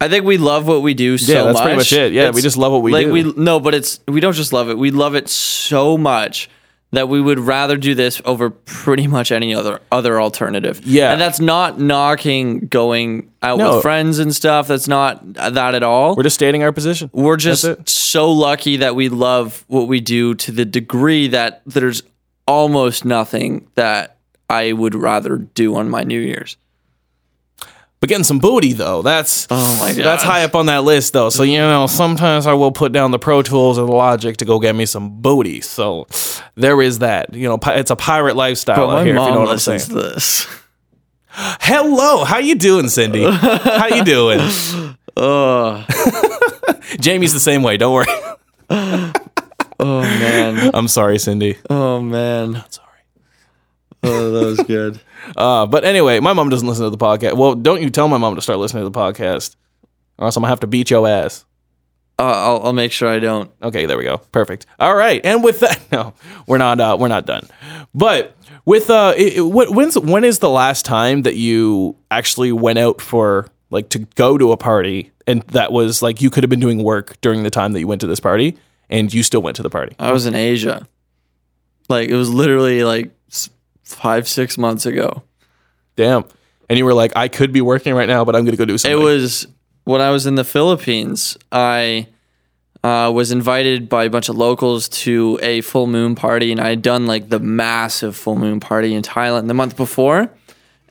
I think we love what we do so Yeah, that's much. pretty much it. Yeah, we just love what we like do. We no, but it's we don't just love it. We love it so much that we would rather do this over pretty much any other other alternative. Yeah. and that's not knocking going out No. with friends and stuff. That's not that at all. we're just stating our position We're just it. so lucky that we love what we do to the degree that there's almost nothing that I would rather do on my New Year's. But getting some booty though that's Oh my god, That's high up on that list, though. So you know, sometimes I will put down the Pro Tools or the Logic to go get me some booty. So there is that. You know, it's a pirate lifestyle out here. If you know what I'm saying. to this. [gasps] Hello, how you doing, Cindy? how you doing? [laughs] Oh, [laughs] Jamie's the same way. Don't worry. [laughs] oh man, I'm sorry, Cindy. oh man. Sorry. [laughs] Oh, that was good. [laughs] Uh, but anyway, my mom doesn't listen to the podcast. Well, don't you tell my mom to start listening to the podcast, or else I'm gonna have to beat your ass. Uh, I'll, I'll make sure I don't. Okay, there we go. Perfect. All right, and with that, [laughs] no, we're not. Uh, we're not done. But with uh, it, it- what, when's when is the last time that you actually went out for like to go to a party, and that was like you could have been doing work during the time that you went to this party, and you still went to the party. I was in Asia. Like it was literally like five, six months ago. Damn. And you were like, I could be working right now, but I'm gonna go do something. It was when I was in the Philippines. I uh, was invited by a bunch of locals to a full moon party, and I had done like the massive full moon party in Thailand the month before.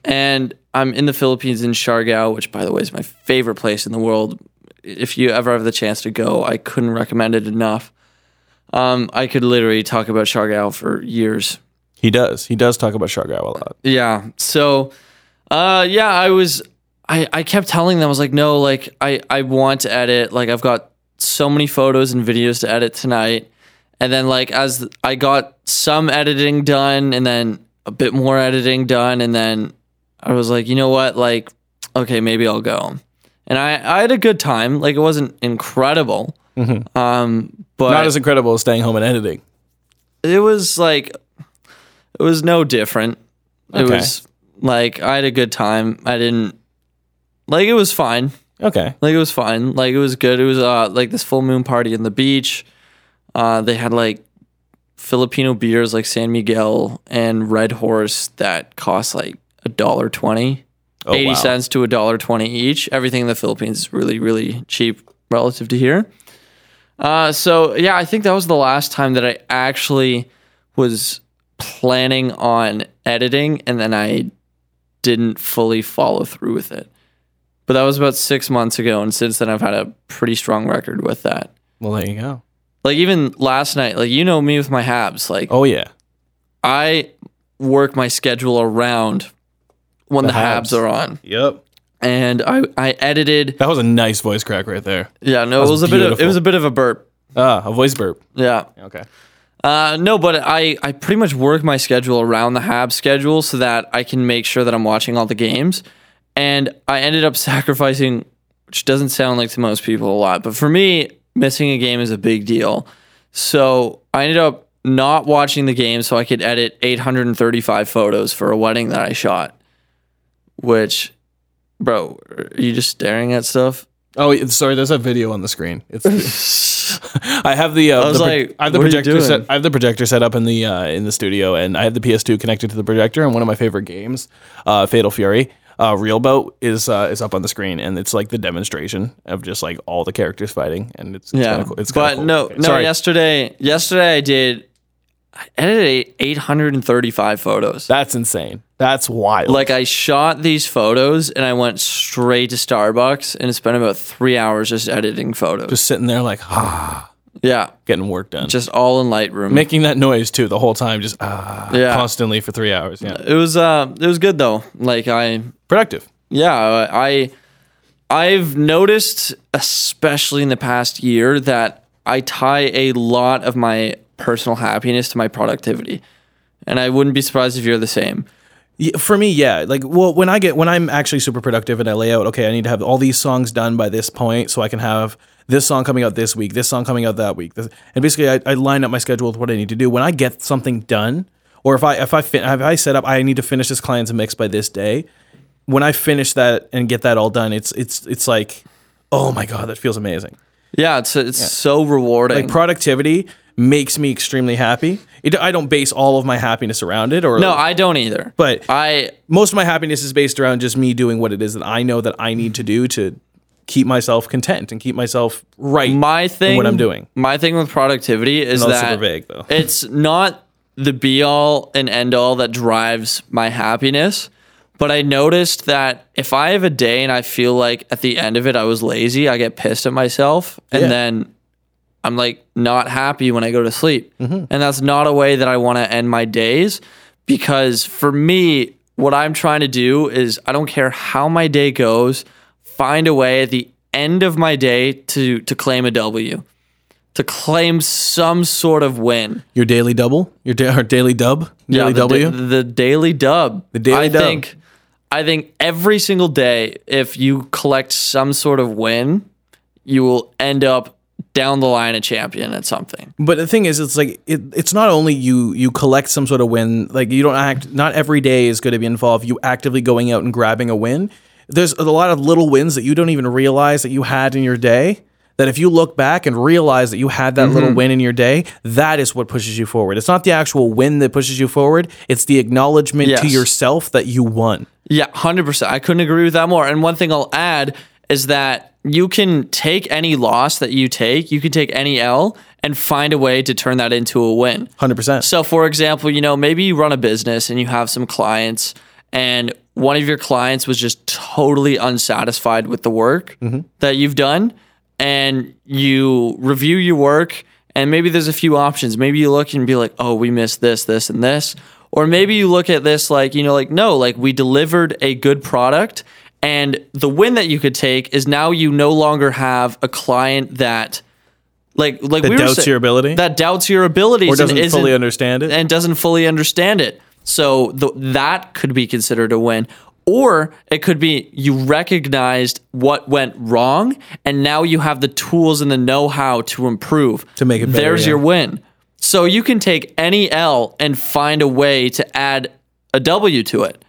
And I'm in the Philippines in Siargao, which, by the way, is my favorite place in the world. If you ever have the chance to go, I couldn't recommend it enough. Um, I could literally talk about Siargao for years. He does. He does talk about Siargao a lot. Yeah. So, uh, yeah, I was, I, I kept telling them, I was like, no, like, I, I want to edit. Like, I've got so many photos and videos to edit tonight. And then, like, as I got some editing done and then a bit more editing done, and then I was like, you know what? Like, okay, maybe I'll go. And I, I had a good time. Like it wasn't incredible, um, but Not as incredible as staying home and editing. it was like it was no different. It Okay. was like I had a good time. I didn't like it was fine. Okay. Like it was fine. Like it was good. It was uh like this full moon party in the beach. Uh they had like Filipino beers like San Miguel and Red Horse that cost like a dollar twenty. Oh, 80 wow. cents to a dollar 20 each. Everything in the Philippines is really, really cheap relative to here. Uh, so yeah, I think that was the last time that I actually was planning on editing and then I didn't fully follow through with it. But that was about six months ago, and since then I've had a pretty strong record with that. Well, there you go. Like even last night, like you know me with my Habs, like Oh yeah. I work my schedule around when the, The Habs. Habs. are on. Yep. and I I edited. That was a nice voice crack right there. Yeah, no, was it was a bit of it was a bit of a burp. Ah, a voice burp. Yeah, Okay. Uh, no, but I I pretty much work my schedule around the Habs schedule so that I can make sure that I'm watching all the games, and I ended up [laughs] sacrificing, which doesn't sound like to most people a lot, but for me, missing a game is a big deal. So I ended up not watching the game so I could edit 835 photos for a wedding that I shot. Which, bro, are you just staring at stuff? Oh, sorry. There's a video on the screen. It's. [laughs] [laughs] I have the. Uh, I was the pro- like, I have the what are you projector set. I have the projector set up in the uh, in the studio, and I have the PS2 connected to the projector. And one of my favorite games, uh, Fatal Fury, uh, Real Bout, is uh, is up on the screen, and it's like the demonstration of just like all the characters fighting, and it's, it's Yeah, kinda cool. It's but cool. no, Okay, no. Sorry. Yesterday, yesterday I did. I edited eight hundred and thirty-five photos. That's insane. That's wild. like I shot these photos and I went straight to Starbucks and spent about three hours just editing photos. just sitting there like ah, yeah, getting work done, just all in Lightroom. making that noise too the whole time, just ah, Yeah. constantly for three hours. Yeah, it was uh, it was good though. Like I, productive. yeah, I, I've noticed, especially in the past year, that I tie a lot of my personal happiness to my productivity, and I wouldn't be surprised if you're the same. For me, yeah. Like, well, when I get when I'm actually super productive and I lay out, okay, I need to have all these songs done by this point, so I can have this song coming out this week, this song coming out that week, this, and basically, I, I line up my schedule with what I need to do. When I get something done, or if I if I fin- if I set up, I need to finish this client's mix by this day. When I finish that and get that all done, it's it's it's like, oh my god, that feels amazing. Yeah, it's it's so rewarding. Like productivity makes me extremely happy. It, I don't base all of my happiness around it, or no, I don't either. But- I most of my happiness is based around just me doing what it is that I know that I need to do to keep myself content and keep myself right. my thing what I'm doing. My thing with productivity is Not that super vague, though. [laughs] it's not the be all and end all that drives my happiness. But I noticed that if I have a day and I feel like at the end of it I was lazy, I get pissed at myself and Yeah. then I'm like not happy when I go to sleep. Mm-hmm. And that's not a way that I want to end my days because for me, what I'm trying to do is I don't care how my day goes, find a way at the end of my day to to claim a W. To claim some sort of win. Your daily double, your da- or daily dub, daily the, W. da- the daily dub. The daily I dub. think I think every single day, if you collect some sort of win, you will end up down the line a champion at something. But the thing is, it's like it, it's not only you you collect some sort of win. Like you don't act. Not every day is going to be involved. You actively going out and grabbing a win. There's a lot of little wins that you don't even realize that you had in your day. That if you look back and realize that you had that Mm-hmm. little win in your day, that is what pushes you forward. It's not the actual win that pushes you forward. It's the acknowledgement to yourself that you won. Yeah, 100%. I couldn't agree with that more. And one thing I'll add is that you can take any loss that you take, you can take any L and find a way to turn that into a win. Hundred percent. So, for example, you know, maybe you run a business and you have some clients, and one of your clients was just totally unsatisfied with the work mm-hmm. that you've done, and you review your work, and maybe there's a few options. Maybe you look and be like, oh, we missed this, this, and this. Or maybe you look at this like, you know, like, no, like we delivered a good product. And the win that you could take is now you no longer have a client that, like, like That we were doubts say- your ability? that doubts your ability Or doesn't and fully understand it. and doesn't fully understand it. So th- that could be considered a win. Or it could be you recognized what went wrong and now you have the tools and the know how to improve. To make it better, There's yeah. your win. So you can take any L and find a way to add a W to it.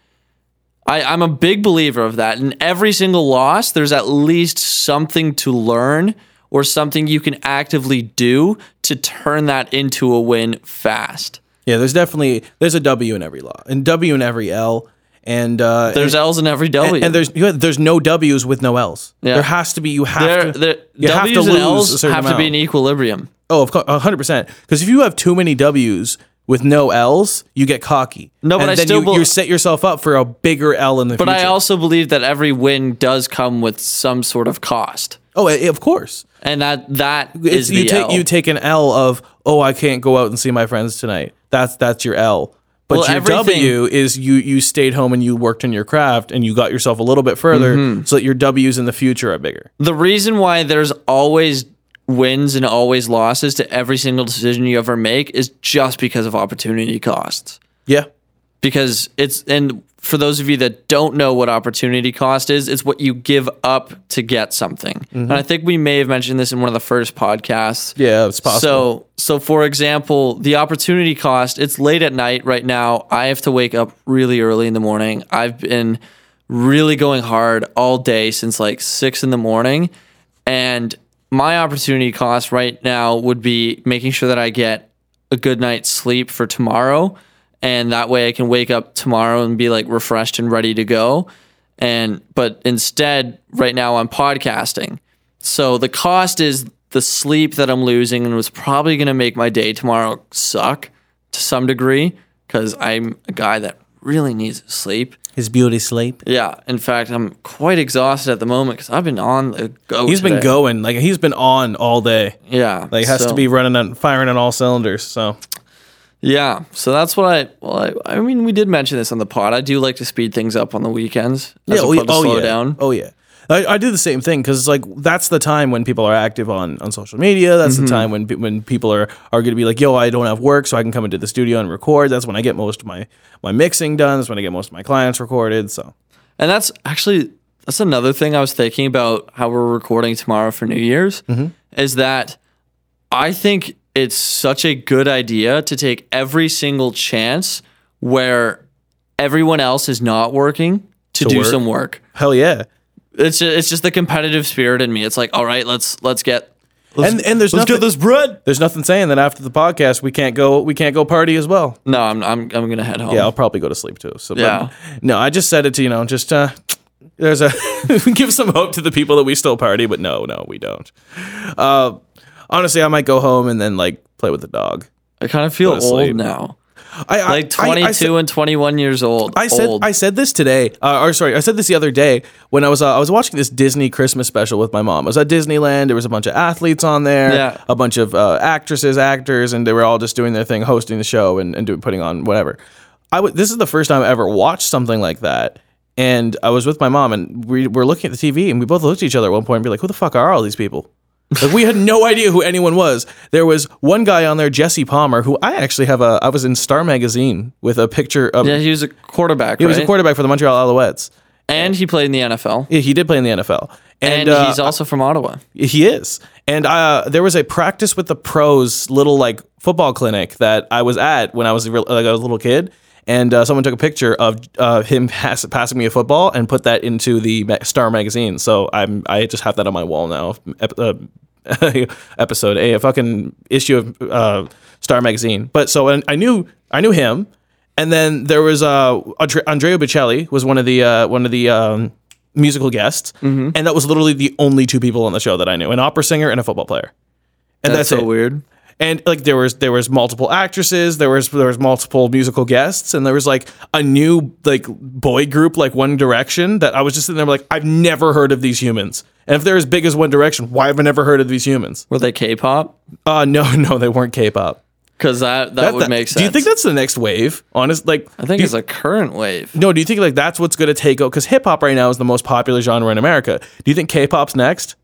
I, I'm a big believer of that. In every single loss, there's at least something to learn or something you can actively do to turn that into a win fast. Yeah, there's definitely there's a W in every law and W in every L, and uh, There's L's in every W. and, and there's you know, there's no W's with no L's. Yeah. There has to be. You have there, to. there, you have W's to and lose L's have to be in equilibrium. Oh, of course, hundred percent. Because if you have too many W's with no L's, you get cocky. No, but and I then still you, bel- you set yourself up for a bigger L in the future. But future. I also believe that every win does come with some sort of cost. oh, eh, of course. And that that It's, is the you take L. you take an L of oh I can't go out and see my friends tonight. That's that's your L. But Well, your everything- W is you you stayed home and you worked on your craft and you got yourself a little bit further Mm-hmm. so that your W's in the future are bigger. the reason why there's always wins and always losses to every single decision you ever make is just because of opportunity costs. Yeah. Because it's and for those of you that don't know what opportunity cost is, it's what you give up to get something. Mm-hmm. And I think we may have mentioned this in one of the first podcasts. Yeah, it's possible. So, so for example, the opportunity cost, it's late at night right now. I have to wake up really early in the morning. I've been really going hard all day since like six in the morning. And my opportunity cost right now would be making sure that I get a good night's sleep for tomorrow. And that way I can wake up tomorrow and be like refreshed and ready to go. And, but instead, right now I'm podcasting. So the cost is the sleep that I'm losing and was probably going to make my day tomorrow suck to some degree because I'm a guy that really needs sleep. his beauty sleep. Yeah. In fact, I'm quite exhausted at the moment because I've been on the go. He's been going like he's been on all day. Yeah. Like has so- to be running on firing on all cylinders. So Yeah. So that's what I, well, I, I mean, we did mention this on the pod. I do like to speed things up on the weekends as oh, to oh, slow yeah. down. Oh yeah. I, I do the same thing because it's like that's the time when people are active on, on social media. That's Mm-hmm. the time when pe- when people are, are going to be like, "Yo, I don't have work, so I can come into the studio and record." That's when I get most of my my mixing done. That's when I get most of my clients recorded. So And that's actually that's another thing I was thinking about how we're recording tomorrow for New Year's is that I think it's such a good idea to take every single chance where everyone else is not working to, do work. some work. hell yeah. It's just, it's just the competitive spirit in me. It's like, all right, let's let's get let's, And and there's let's nothing get this bread. there's nothing saying that after the podcast we can't go we can't go party as well. No, I'm I'm I'm gonna head home. Yeah, I'll probably go to sleep too. So but Yeah. no, I just said it to you know just uh there's a [laughs] give some hope to the people that we still party, but no, no, we don't. Uh, honestly, I might go home and then like play with the dog. I kind of feel old now. I, I- Like 22 I said- and 21 years old. I said old. I said this today, uh, or sorry, I said this the other day when I was uh, I was watching this Disney Christmas special with my mom. I was at Disneyland. There was a bunch of athletes on there, Yeah. a bunch of uh, actresses, actors, and they were all just doing their thing, hosting the show and, and doing putting on whatever. I w- this is the first time I ever watched something like that. And I was with my mom, and we were looking at the TV, and we both looked at each other at one point and be like, "Who the fuck are all these people?" Like we had no idea who anyone was. There was one guy on there, Jesse Palmer, who I actually have a. I was in Star Magazine with a picture of. yeah, he was a quarterback. He was a quarterback for the Montreal Alouettes. and he played in the NFL. Yeah, he did play in the NFL, And, and, uh, he's also from Ottawa. he is. And uh, there was a practice with the pros little like football clinic that I was at when I was a real, like a little kid, and uh, someone took a picture of uh, him [laughs] pass, passing me a football and put that into the Ma- Star magazine. So I'm I just have that on my wall now. Ep- uh, [laughs] episode a, a fucking issue of uh, Star magazine. But so and I knew I knew him, and then there was uh, Andre- Andrea Bocelli was one of the uh, one of the um, musical guests, Mm-hmm. and that was literally the only two people on the show that I knew: an opera singer and a football player. And That's, that's, so it. weird. And like there was there was multiple actresses, there was there was multiple musical guests, and there was like a new like boy group like One Direction that I was just sitting there like I've never heard of these humans. And if they're as big as One Direction, why have I never heard of these humans? Were they K-pop? Uh no, [laughs] no, they weren't K-pop. Because that, that That- would that- make sense. Do you think that's the next wave? Honest, like I think do you- it's a current wave. no. Do you think like that's what's going to take over? Because hip hop right now is the most popular genre in America. Do you think K-pop's next?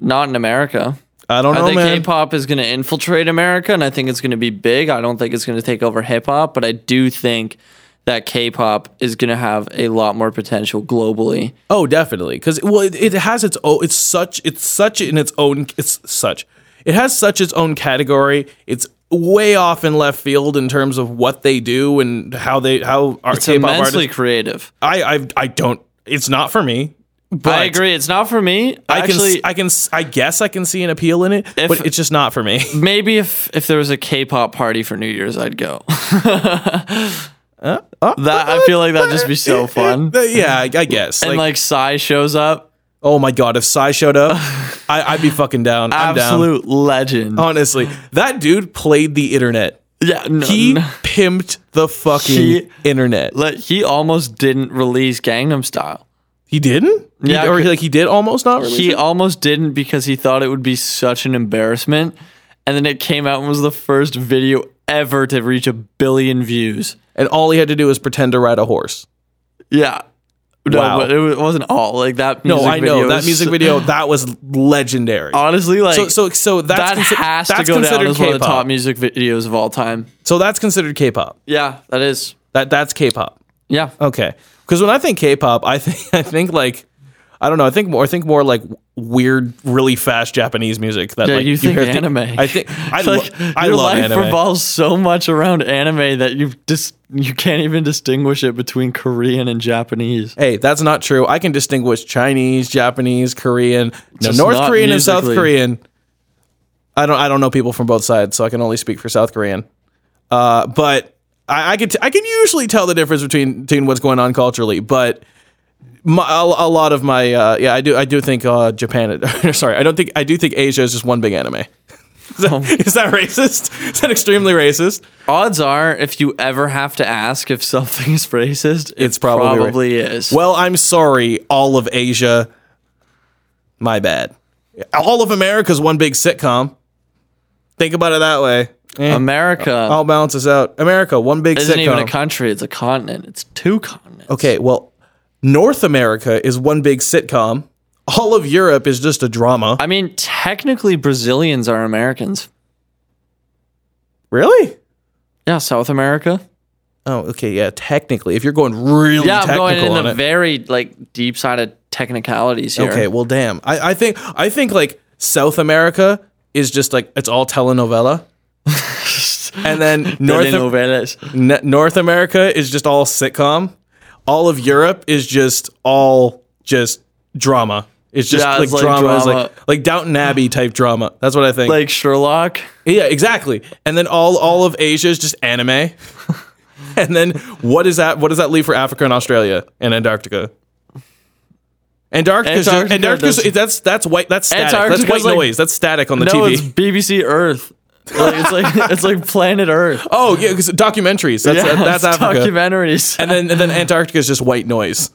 Not in America. I don't know. I know, think man. K-pop is going to infiltrate America, and I think it's going to be big. I don't think it's going to take over hip hop, but I do think that K-pop is going to have a lot more potential globally. Oh, definitely. Because well, it, it has its own. It's such. It's such in its own. It's such. It has such its own category. It's way off in left field in terms of what they do and how they how our It's K-pop immensely artists. creative. I I I don't. It's not for me. But I agree. It's not for me. I Actually, can I can I guess I can see an appeal in it, If- but it's just not for me. [laughs] maybe if if there was a K-pop party for New Year's, I'd go. [laughs] Uh, that I feel like that'd just be so [laughs] fun. Yeah, I, I guess. And Like, like Psy shows up, oh my god, if Psy showed up, I, I'd be fucking down. I'm down. absolute legend. Honestly, that dude played the internet. yeah, no, He no. pimped the fucking He- internet. Like, he almost didn't release Gangnam Style. He didn't? He- Yeah, or c- like he did almost not release He it? almost didn't because he thought it would be such an embarrassment. And then it came out and was the first video ever to reach a billion views. And all he had to do was pretend to ride a horse. Yeah. No, Wow. but it wa- wasn't all like that. No, music I know video that is- music [laughs] video that was legendary. Honestly, like so so so that's that consi- has to that's go down considered as one of the K-pop. top music videos of all time. So that's considered K-pop. Yeah, that is. That that's K-pop. Yeah, Okay. Because when I think K-pop, I think [laughs] I think like I don't know. I think more. I think more like weird, really fast Japanese music. That Yeah, like you think hear anime. I think I, [laughs] like lo- I your love life anime. revolves so much around anime that you just you can't even distinguish it between Korean and Japanese. Hey, that's not true. I can distinguish Chinese, Japanese, Korean, no, North Korean and South. Korean. I don't. I don't know people from both sides, so I can only speak for South Korean. Uh, but I, I can. T- I can usually tell the difference between between what's going on culturally. But my, a, a lot of my uh, yeah, I do. I do think uh, Japan. [laughs] sorry, I don't think. I do think Asia is just one big anime. Is that, is that racist? [laughs] Is that extremely racist? Odds are, if you ever have to ask if something is racist, it It's probably ra- probably is. Well, I'm sorry, all of Asia. My bad. All of America's one big sitcom. Think about it that way. Eh, America all balances out. America, one big isn't sitcom. even a country; it's a continent. It's two continents. okay, well, North America is one big sitcom. All of Europe is just a drama. I mean, technically, Brazilians are Americans. really? Yeah, South America. Oh, okay, yeah. Technically, if you're going really Yeah, I'm going into it. very like deep side of technicalities here. Okay, well, damn. I, I think I think like South America is just like it's all telenovela, and then [laughs] North North America is just all sitcom. All of Europe is just all just drama. It's just Yeah, like, it's like drama, It's like like Downton Abbey type drama. That's what I think. like Sherlock. yeah, exactly. And then all all of Asia is just anime. [laughs] and then what is that? What does that leave for Africa and Australia and Antarctica? Antarctica, Antarctica Antarctica, does- that's that's white. That's static. That's white like- noise. That's static on the No, TV. it's BBC Earth. Like, it's like it's like Planet Earth. [laughs] oh yeah, because documentaries. That's Yeah, that's Africa. documentaries. and then and then Antarctica is just white noise.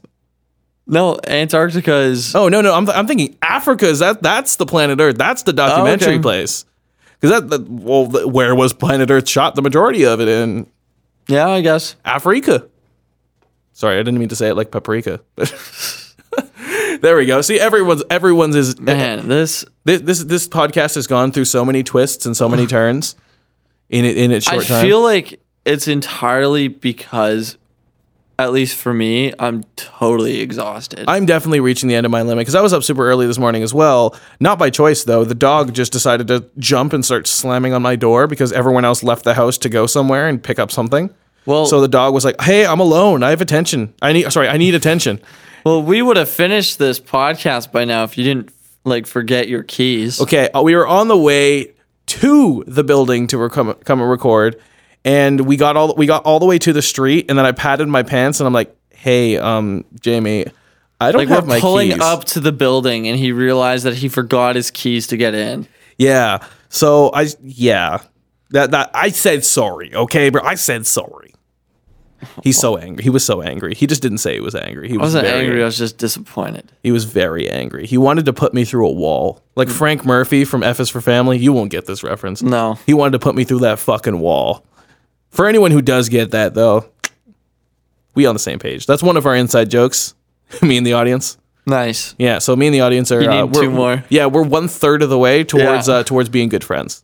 no, Antarctica is. Oh no, no, I'm, I'm thinking Africa is that that's the planet Earth. That's the documentary Oh, okay. place. Because that, that well, the, where was planet Earth shot? The majority of it in Yeah, I guess. Africa. Sorry, I didn't mean to say it like paprika. [laughs] there we go. See, everyone's everyone's is Man, this this, this this podcast has gone through so many twists and so many [sighs] turns in it in its I short time. I feel like it's entirely because, at least for me, I'm totally exhausted. I'm definitely reaching the end of my limit because I was up super early this morning as well. Not by choice though. The dog just decided to jump and start slamming on my door because everyone else left the house to go somewhere and pick up something. Well, So the dog was like, "Hey, I'm alone. I have attention. I need sorry, I need attention." well, we would have finished this podcast by now if you didn't like forget your keys. Okay, uh, we were on the way to the building to rec- come come and record, and we got all we got all the way to the street, and then I patted my pants, and I'm like, "Hey, um, Jamie, I don't Like have my pulling keys." up to the building, and he realized that he forgot his keys to get in. Yeah. So I yeah. That that I said sorry, okay, bro. I said sorry. He's so angry. He was so angry. He just didn't say he was angry. He I was wasn't very, angry. I was just disappointed. He was very angry. He wanted to put me through a wall. Like Frank Murphy from F is for Family. You won't get this reference. No. He wanted to put me through that fucking wall. For anyone who does get that though, we on the same page. That's one of our inside jokes. [laughs] me and the audience. Nice. Yeah, so me and the audience are You uh, need we're- two more. Yeah, we're one third of the way towards Yeah. uh, towards being good friends.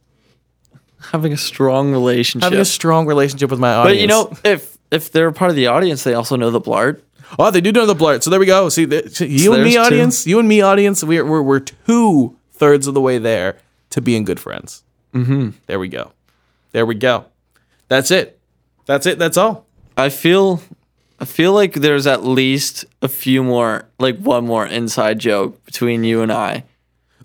Having a strong relationship. having a strong relationship with my audience. but you know, if if they're part of the audience, they also know the blart. Oh, they do know the blurt. So there we go. See, the, you and me, there's two. audience. You and me, audience. We're we're, we're two thirds of the way there to being good friends. Mm-hmm. There we go. There we go. That's it. That's it. That's all. I feel I feel like there's at least a few more like one more inside joke between you and I.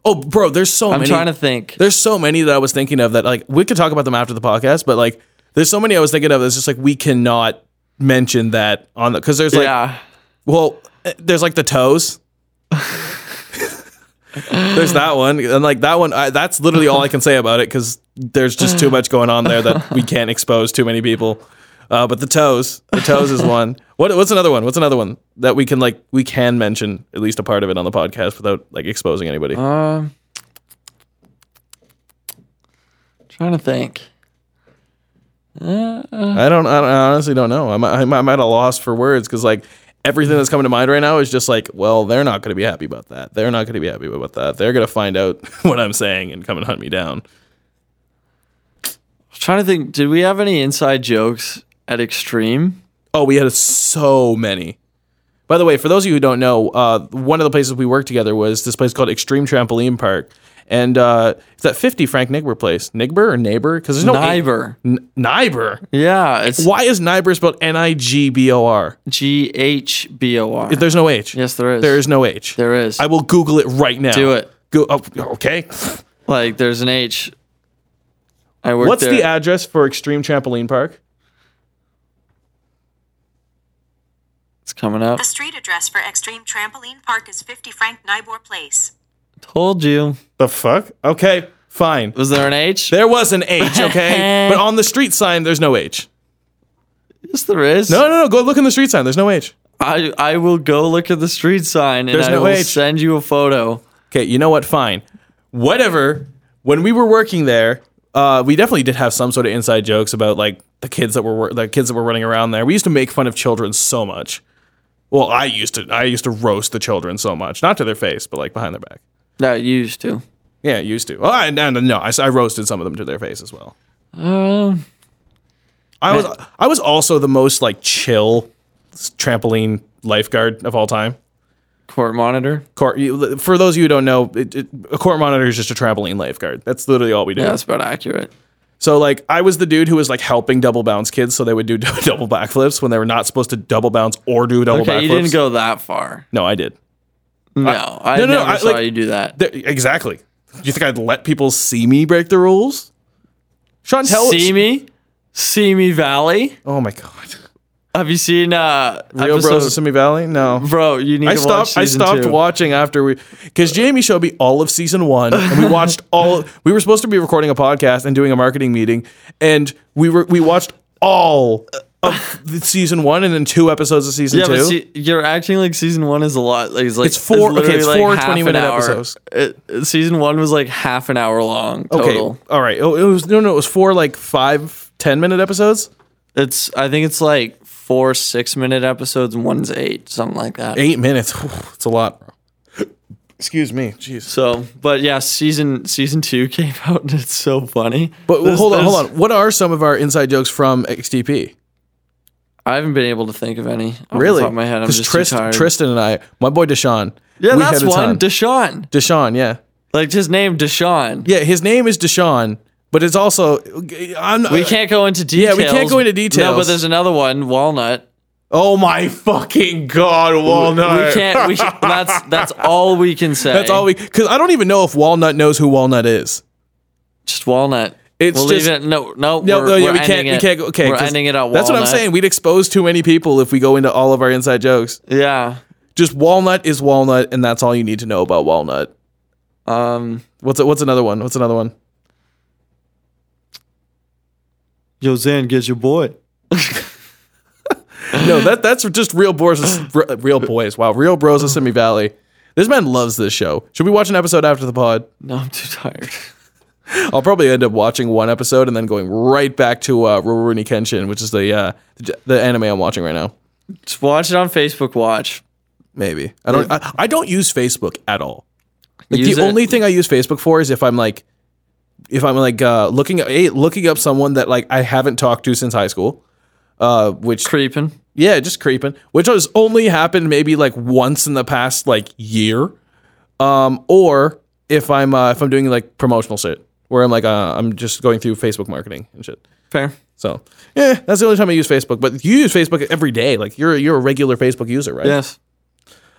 Oh, bro, there's so I'm many. trying to think. There's so many that I was thinking of that like we could talk about them after the podcast, but like there's so many I was thinking of. It's just like we cannot mention that on the because there's like yeah. well eh, there's like the toes. [laughs] there's that one and like that one. I, that's literally all I can say about it because there's just too much going on there that we can't expose too many people. Uh, but the toes, the toes is one. What, what's another one? What's another one that we can like we can mention at least a part of it on the podcast without like exposing anybody? Um trying to think. I don't. I, don't, I honestly don't know. I'm. I'm, I'm at a loss for words because like everything that's coming to mind right now is just like, well, they're not going to be happy about that. They're not going to be happy about that. They're going to find out [laughs] what I'm saying and come and hunt me down. I'm trying to think, did we have any inside jokes at Extreme? Oh, we had so many. By the way, for those of you who don't know, uh, one of the places we worked together was this place called Extreme Trampoline Park, and uh, it's that 50 Frank Nigber place. Nigber or neighbor? Because there's no Niber. N- Nibor. Yeah, it's Why is Nibor spelled N I G B O R? G H B O R. There's no H. Yes, there is. There is no H. There is. I will Google it right now. Do it. Go. Oh, okay. Like there's an H. I worked What's there. the address for Extreme Trampoline Park? It's coming up. The street address for Extreme Trampoline Park is 50 Frank Nibor Place. Told you. The fuck? Okay, fine. Was there an H? There was an H, okay? [laughs] but on the street sign, there's no H. yes, there is. No, no, no. Go look in the street sign. There's no H. I I will go look at the street sign and There's I no will H. send you a photo. Okay, you know what? Fine. Whatever. When we were working there, uh, we definitely did have some sort of inside jokes about like the kids that were wor- the kids that were running around there. We used to make fun of children so much. Well, I used to. I used to roast the children so much, not to their face, but like behind their back. No, you used to. Yeah, used to. Oh, I, no, no. I, I roasted some of them to their face as well. Um, I was I was also the most like chill trampoline lifeguard of all time. court monitor. Court, for those of you who don't know, it, it, a court monitor is just a trampoline lifeguard. That's literally all we do. Yeah, that's about accurate. So like I was the dude who was like helping double bounce kids so they would do [laughs] double backflips when they were not supposed to double bounce or do double Okay, backflips. you didn't go that far. No, I did. No, I, no, no, never I- saw like- you do that. There- exactly. Do you think I'd let people see me break the rules? Chantel, See me, see me Valley. Oh my god. Have you seen uh Real episode- Bros of Simi Valley? No. Bro, you need I to watch stopped. I stopped two. watching after we, because Jamie showed me all of season one, and we watched [laughs] all. We were supposed to be recording a podcast and doing a marketing meeting, and we were we watched all of season one and then two episodes of season Yeah, two. but see, you're acting like season one is a lot. Like it's like It's four- okay, it's literally four half 20 an minute hour. episodes. It, it- season one was like half an hour long okay, all right. Oh, it was no, no. It was four like five, ten minute episodes. It's I think it's like four six minute episodes and one's eight, something like that. Eight minutes. It's a lot. Excuse me. Jeez. So, but yeah, season season two [laughs] came out and it's so funny. But There's- hold on, hold on. What are some of our inside jokes from XTP? I haven't been able to think of any. Off Really? The top of my head, I'm just Trist- too tired. Tristan and I, my boy Deshaun. yeah, that's one. Deshaun, Deshaun, yeah. like his name, Deshaun. Yeah, his name is Deshaun, but it's also I'm We can't go into details. Yeah, we can't go into details. No, but there's another one, Walnut. Oh my fucking god, Walnut. We can't. We [laughs] that's that's all we can say. That's all we because I don't even know if Walnut knows who Walnut is. Just Walnut. It's we'll just- leave it. No, no, No, we're, no, yeah, we're we can't. ending We can't go. Okay, we're 'cause ending it at Walnut. That's what I'm saying. We'd expose too many people if we go into all of our inside jokes. Yeah. Just Walnut is Walnut, and that's all you need to know about Walnut. Um. What's what's another one? What's another one? Yo, Zan, get your boy. [laughs] No, that that's just real boys. Real boys. Wow, real bros of Simi Valley. This man loves this show. Should we watch an episode after the pod? No, I'm too tired. [laughs] [laughs] I'll probably end up watching one episode and then going right back to uh, Rurouni Kenshin, which is the uh, the, the anime I'm watching right now. Just watch it on Facebook Watch. Maybe I don't. I, I don't use Facebook at all. Like Use the it. only thing I use Facebook for is if I'm like, if I'm like uh, looking at a, looking up someone that like I haven't talked to since high school, uh, which Creeping. yeah, just creeping, which has only happened maybe like once in the past like year. Um, or if I'm uh, if I'm doing like promotional shit where I'm like uh, I'm just going through Facebook marketing and shit. Fair. So yeah, that's the only time I use Facebook. But you use Facebook every day. Like you're you're a regular Facebook user, right? Yes.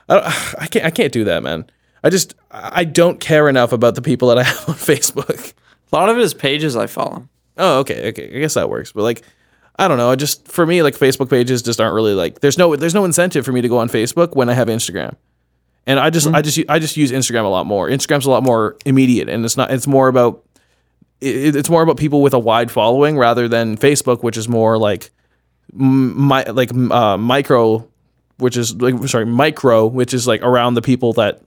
I, I can't I can't do that, man. I just I don't care enough about the people that I [laughs] have on Facebook. A lot of it is pages I follow. Oh, okay, okay. I guess that works. But like, I don't know. I just for me, like Facebook pages just aren't really like. There's no there's no incentive for me to go on Facebook when I have Instagram, and I just I just I just use Instagram a lot more. Instagram's a lot more immediate, and it's not. It's more about. It, it's more about people with a wide following rather than Facebook, which is more like my like uh, micro, which is like sorry micro, which is like around the people that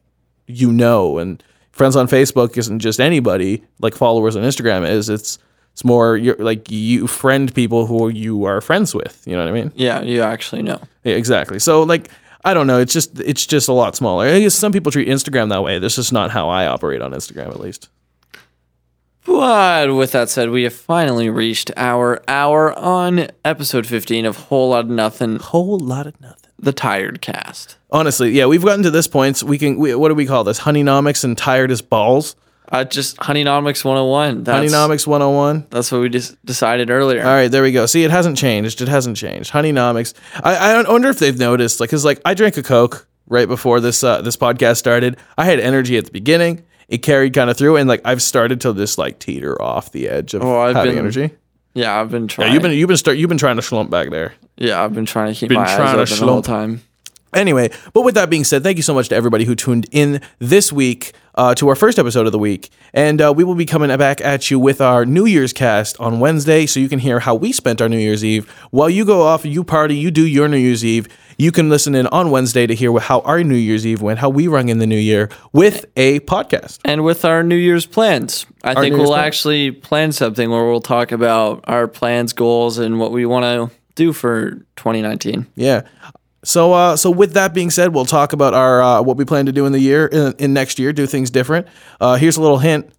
you know and friends on Facebook isn't just anybody like followers on Instagram is. It's it's more you're, like you friend people who you are friends with. You know what I mean? Yeah, you actually know. Yeah, exactly. So like I don't know. It's just it's just a lot smaller. I guess some people treat Instagram that way. This is not how I operate on Instagram, at least. But with that said, we have finally reached our hour on episode 15 of Whole Lot of Nothing, Whole lot of nothing. the Tired Cast. Honestly, yeah, we've gotten to this point. So we can. We, what do we call this? Honeynomics and tired as balls. Uh, just Honeynomics 101. That's, Honeynomics 101. That's what we just decided earlier. All right, there we go. See, it hasn't changed. It hasn't changed. Honeynomics. I, I wonder if they've noticed, like, cause like I drank a Coke right before this uh, this podcast started. I had energy at the beginning. It carried kind of through, and like I've started to just like teeter off the edge of Oh, I've having been energy. Yeah, I've been trying. Yeah, you've been you've been start you've been trying to slump back there. yeah, I've been trying to keep Been my eyes trying to open the whole time. Anyway, but with that being said, thank you so much to everybody who tuned in this week uh, to our first episode of the week. And uh, we will be coming back at you with our New Year's cast on Wednesday so you can hear how we spent our New Year's Eve. While you go off, you party, you do your New Year's Eve, you can listen in on Wednesday to hear how our New Year's Eve went, how we rung in the new year with a podcast. And with our New Year's plans, I think we'll plans. actually plan something where we'll talk about our plans, goals, and what we want to do for 2019. Yeah. So, uh, so with that being said, we'll talk about our uh, what we plan to do in the year in, in next year, do things different. Uh, here's a little hint: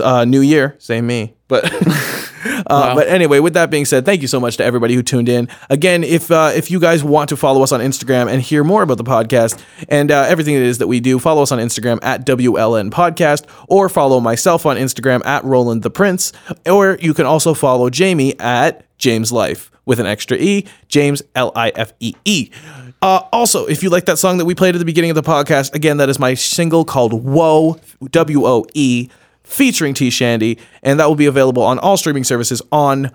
uh, new year, same me. But, [laughs] uh, but anyway, with that being said, thank you so much to everybody who tuned in. Again, if uh, if you guys want to follow us on Instagram and hear more about the podcast and uh, everything it is that we do, follow us on Instagram at WLN Podcast, or follow myself on Instagram at Roland the Prince, or you can also follow Jamie at James Life with an extra E, James L I F E E. Uh, also, if you like that song that we played at the beginning of the podcast, again, that is my single called Woe, W O E, featuring T Shandy, and that will be available on all streaming services on.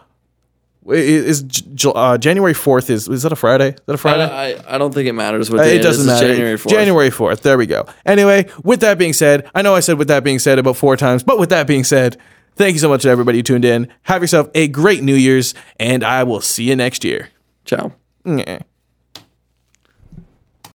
Is uh, January 4th is is that a Friday? Is that a Friday? I, I don't think it matters what Uh, day it doesn't. It's matter. January 4th. January 4th. There we go. Anyway, with that being said, I know I said with that being said about four times, but with that being said, thank you so much to everybody who tuned in. Have yourself a great New Year's, and I will see you next year. Ciao.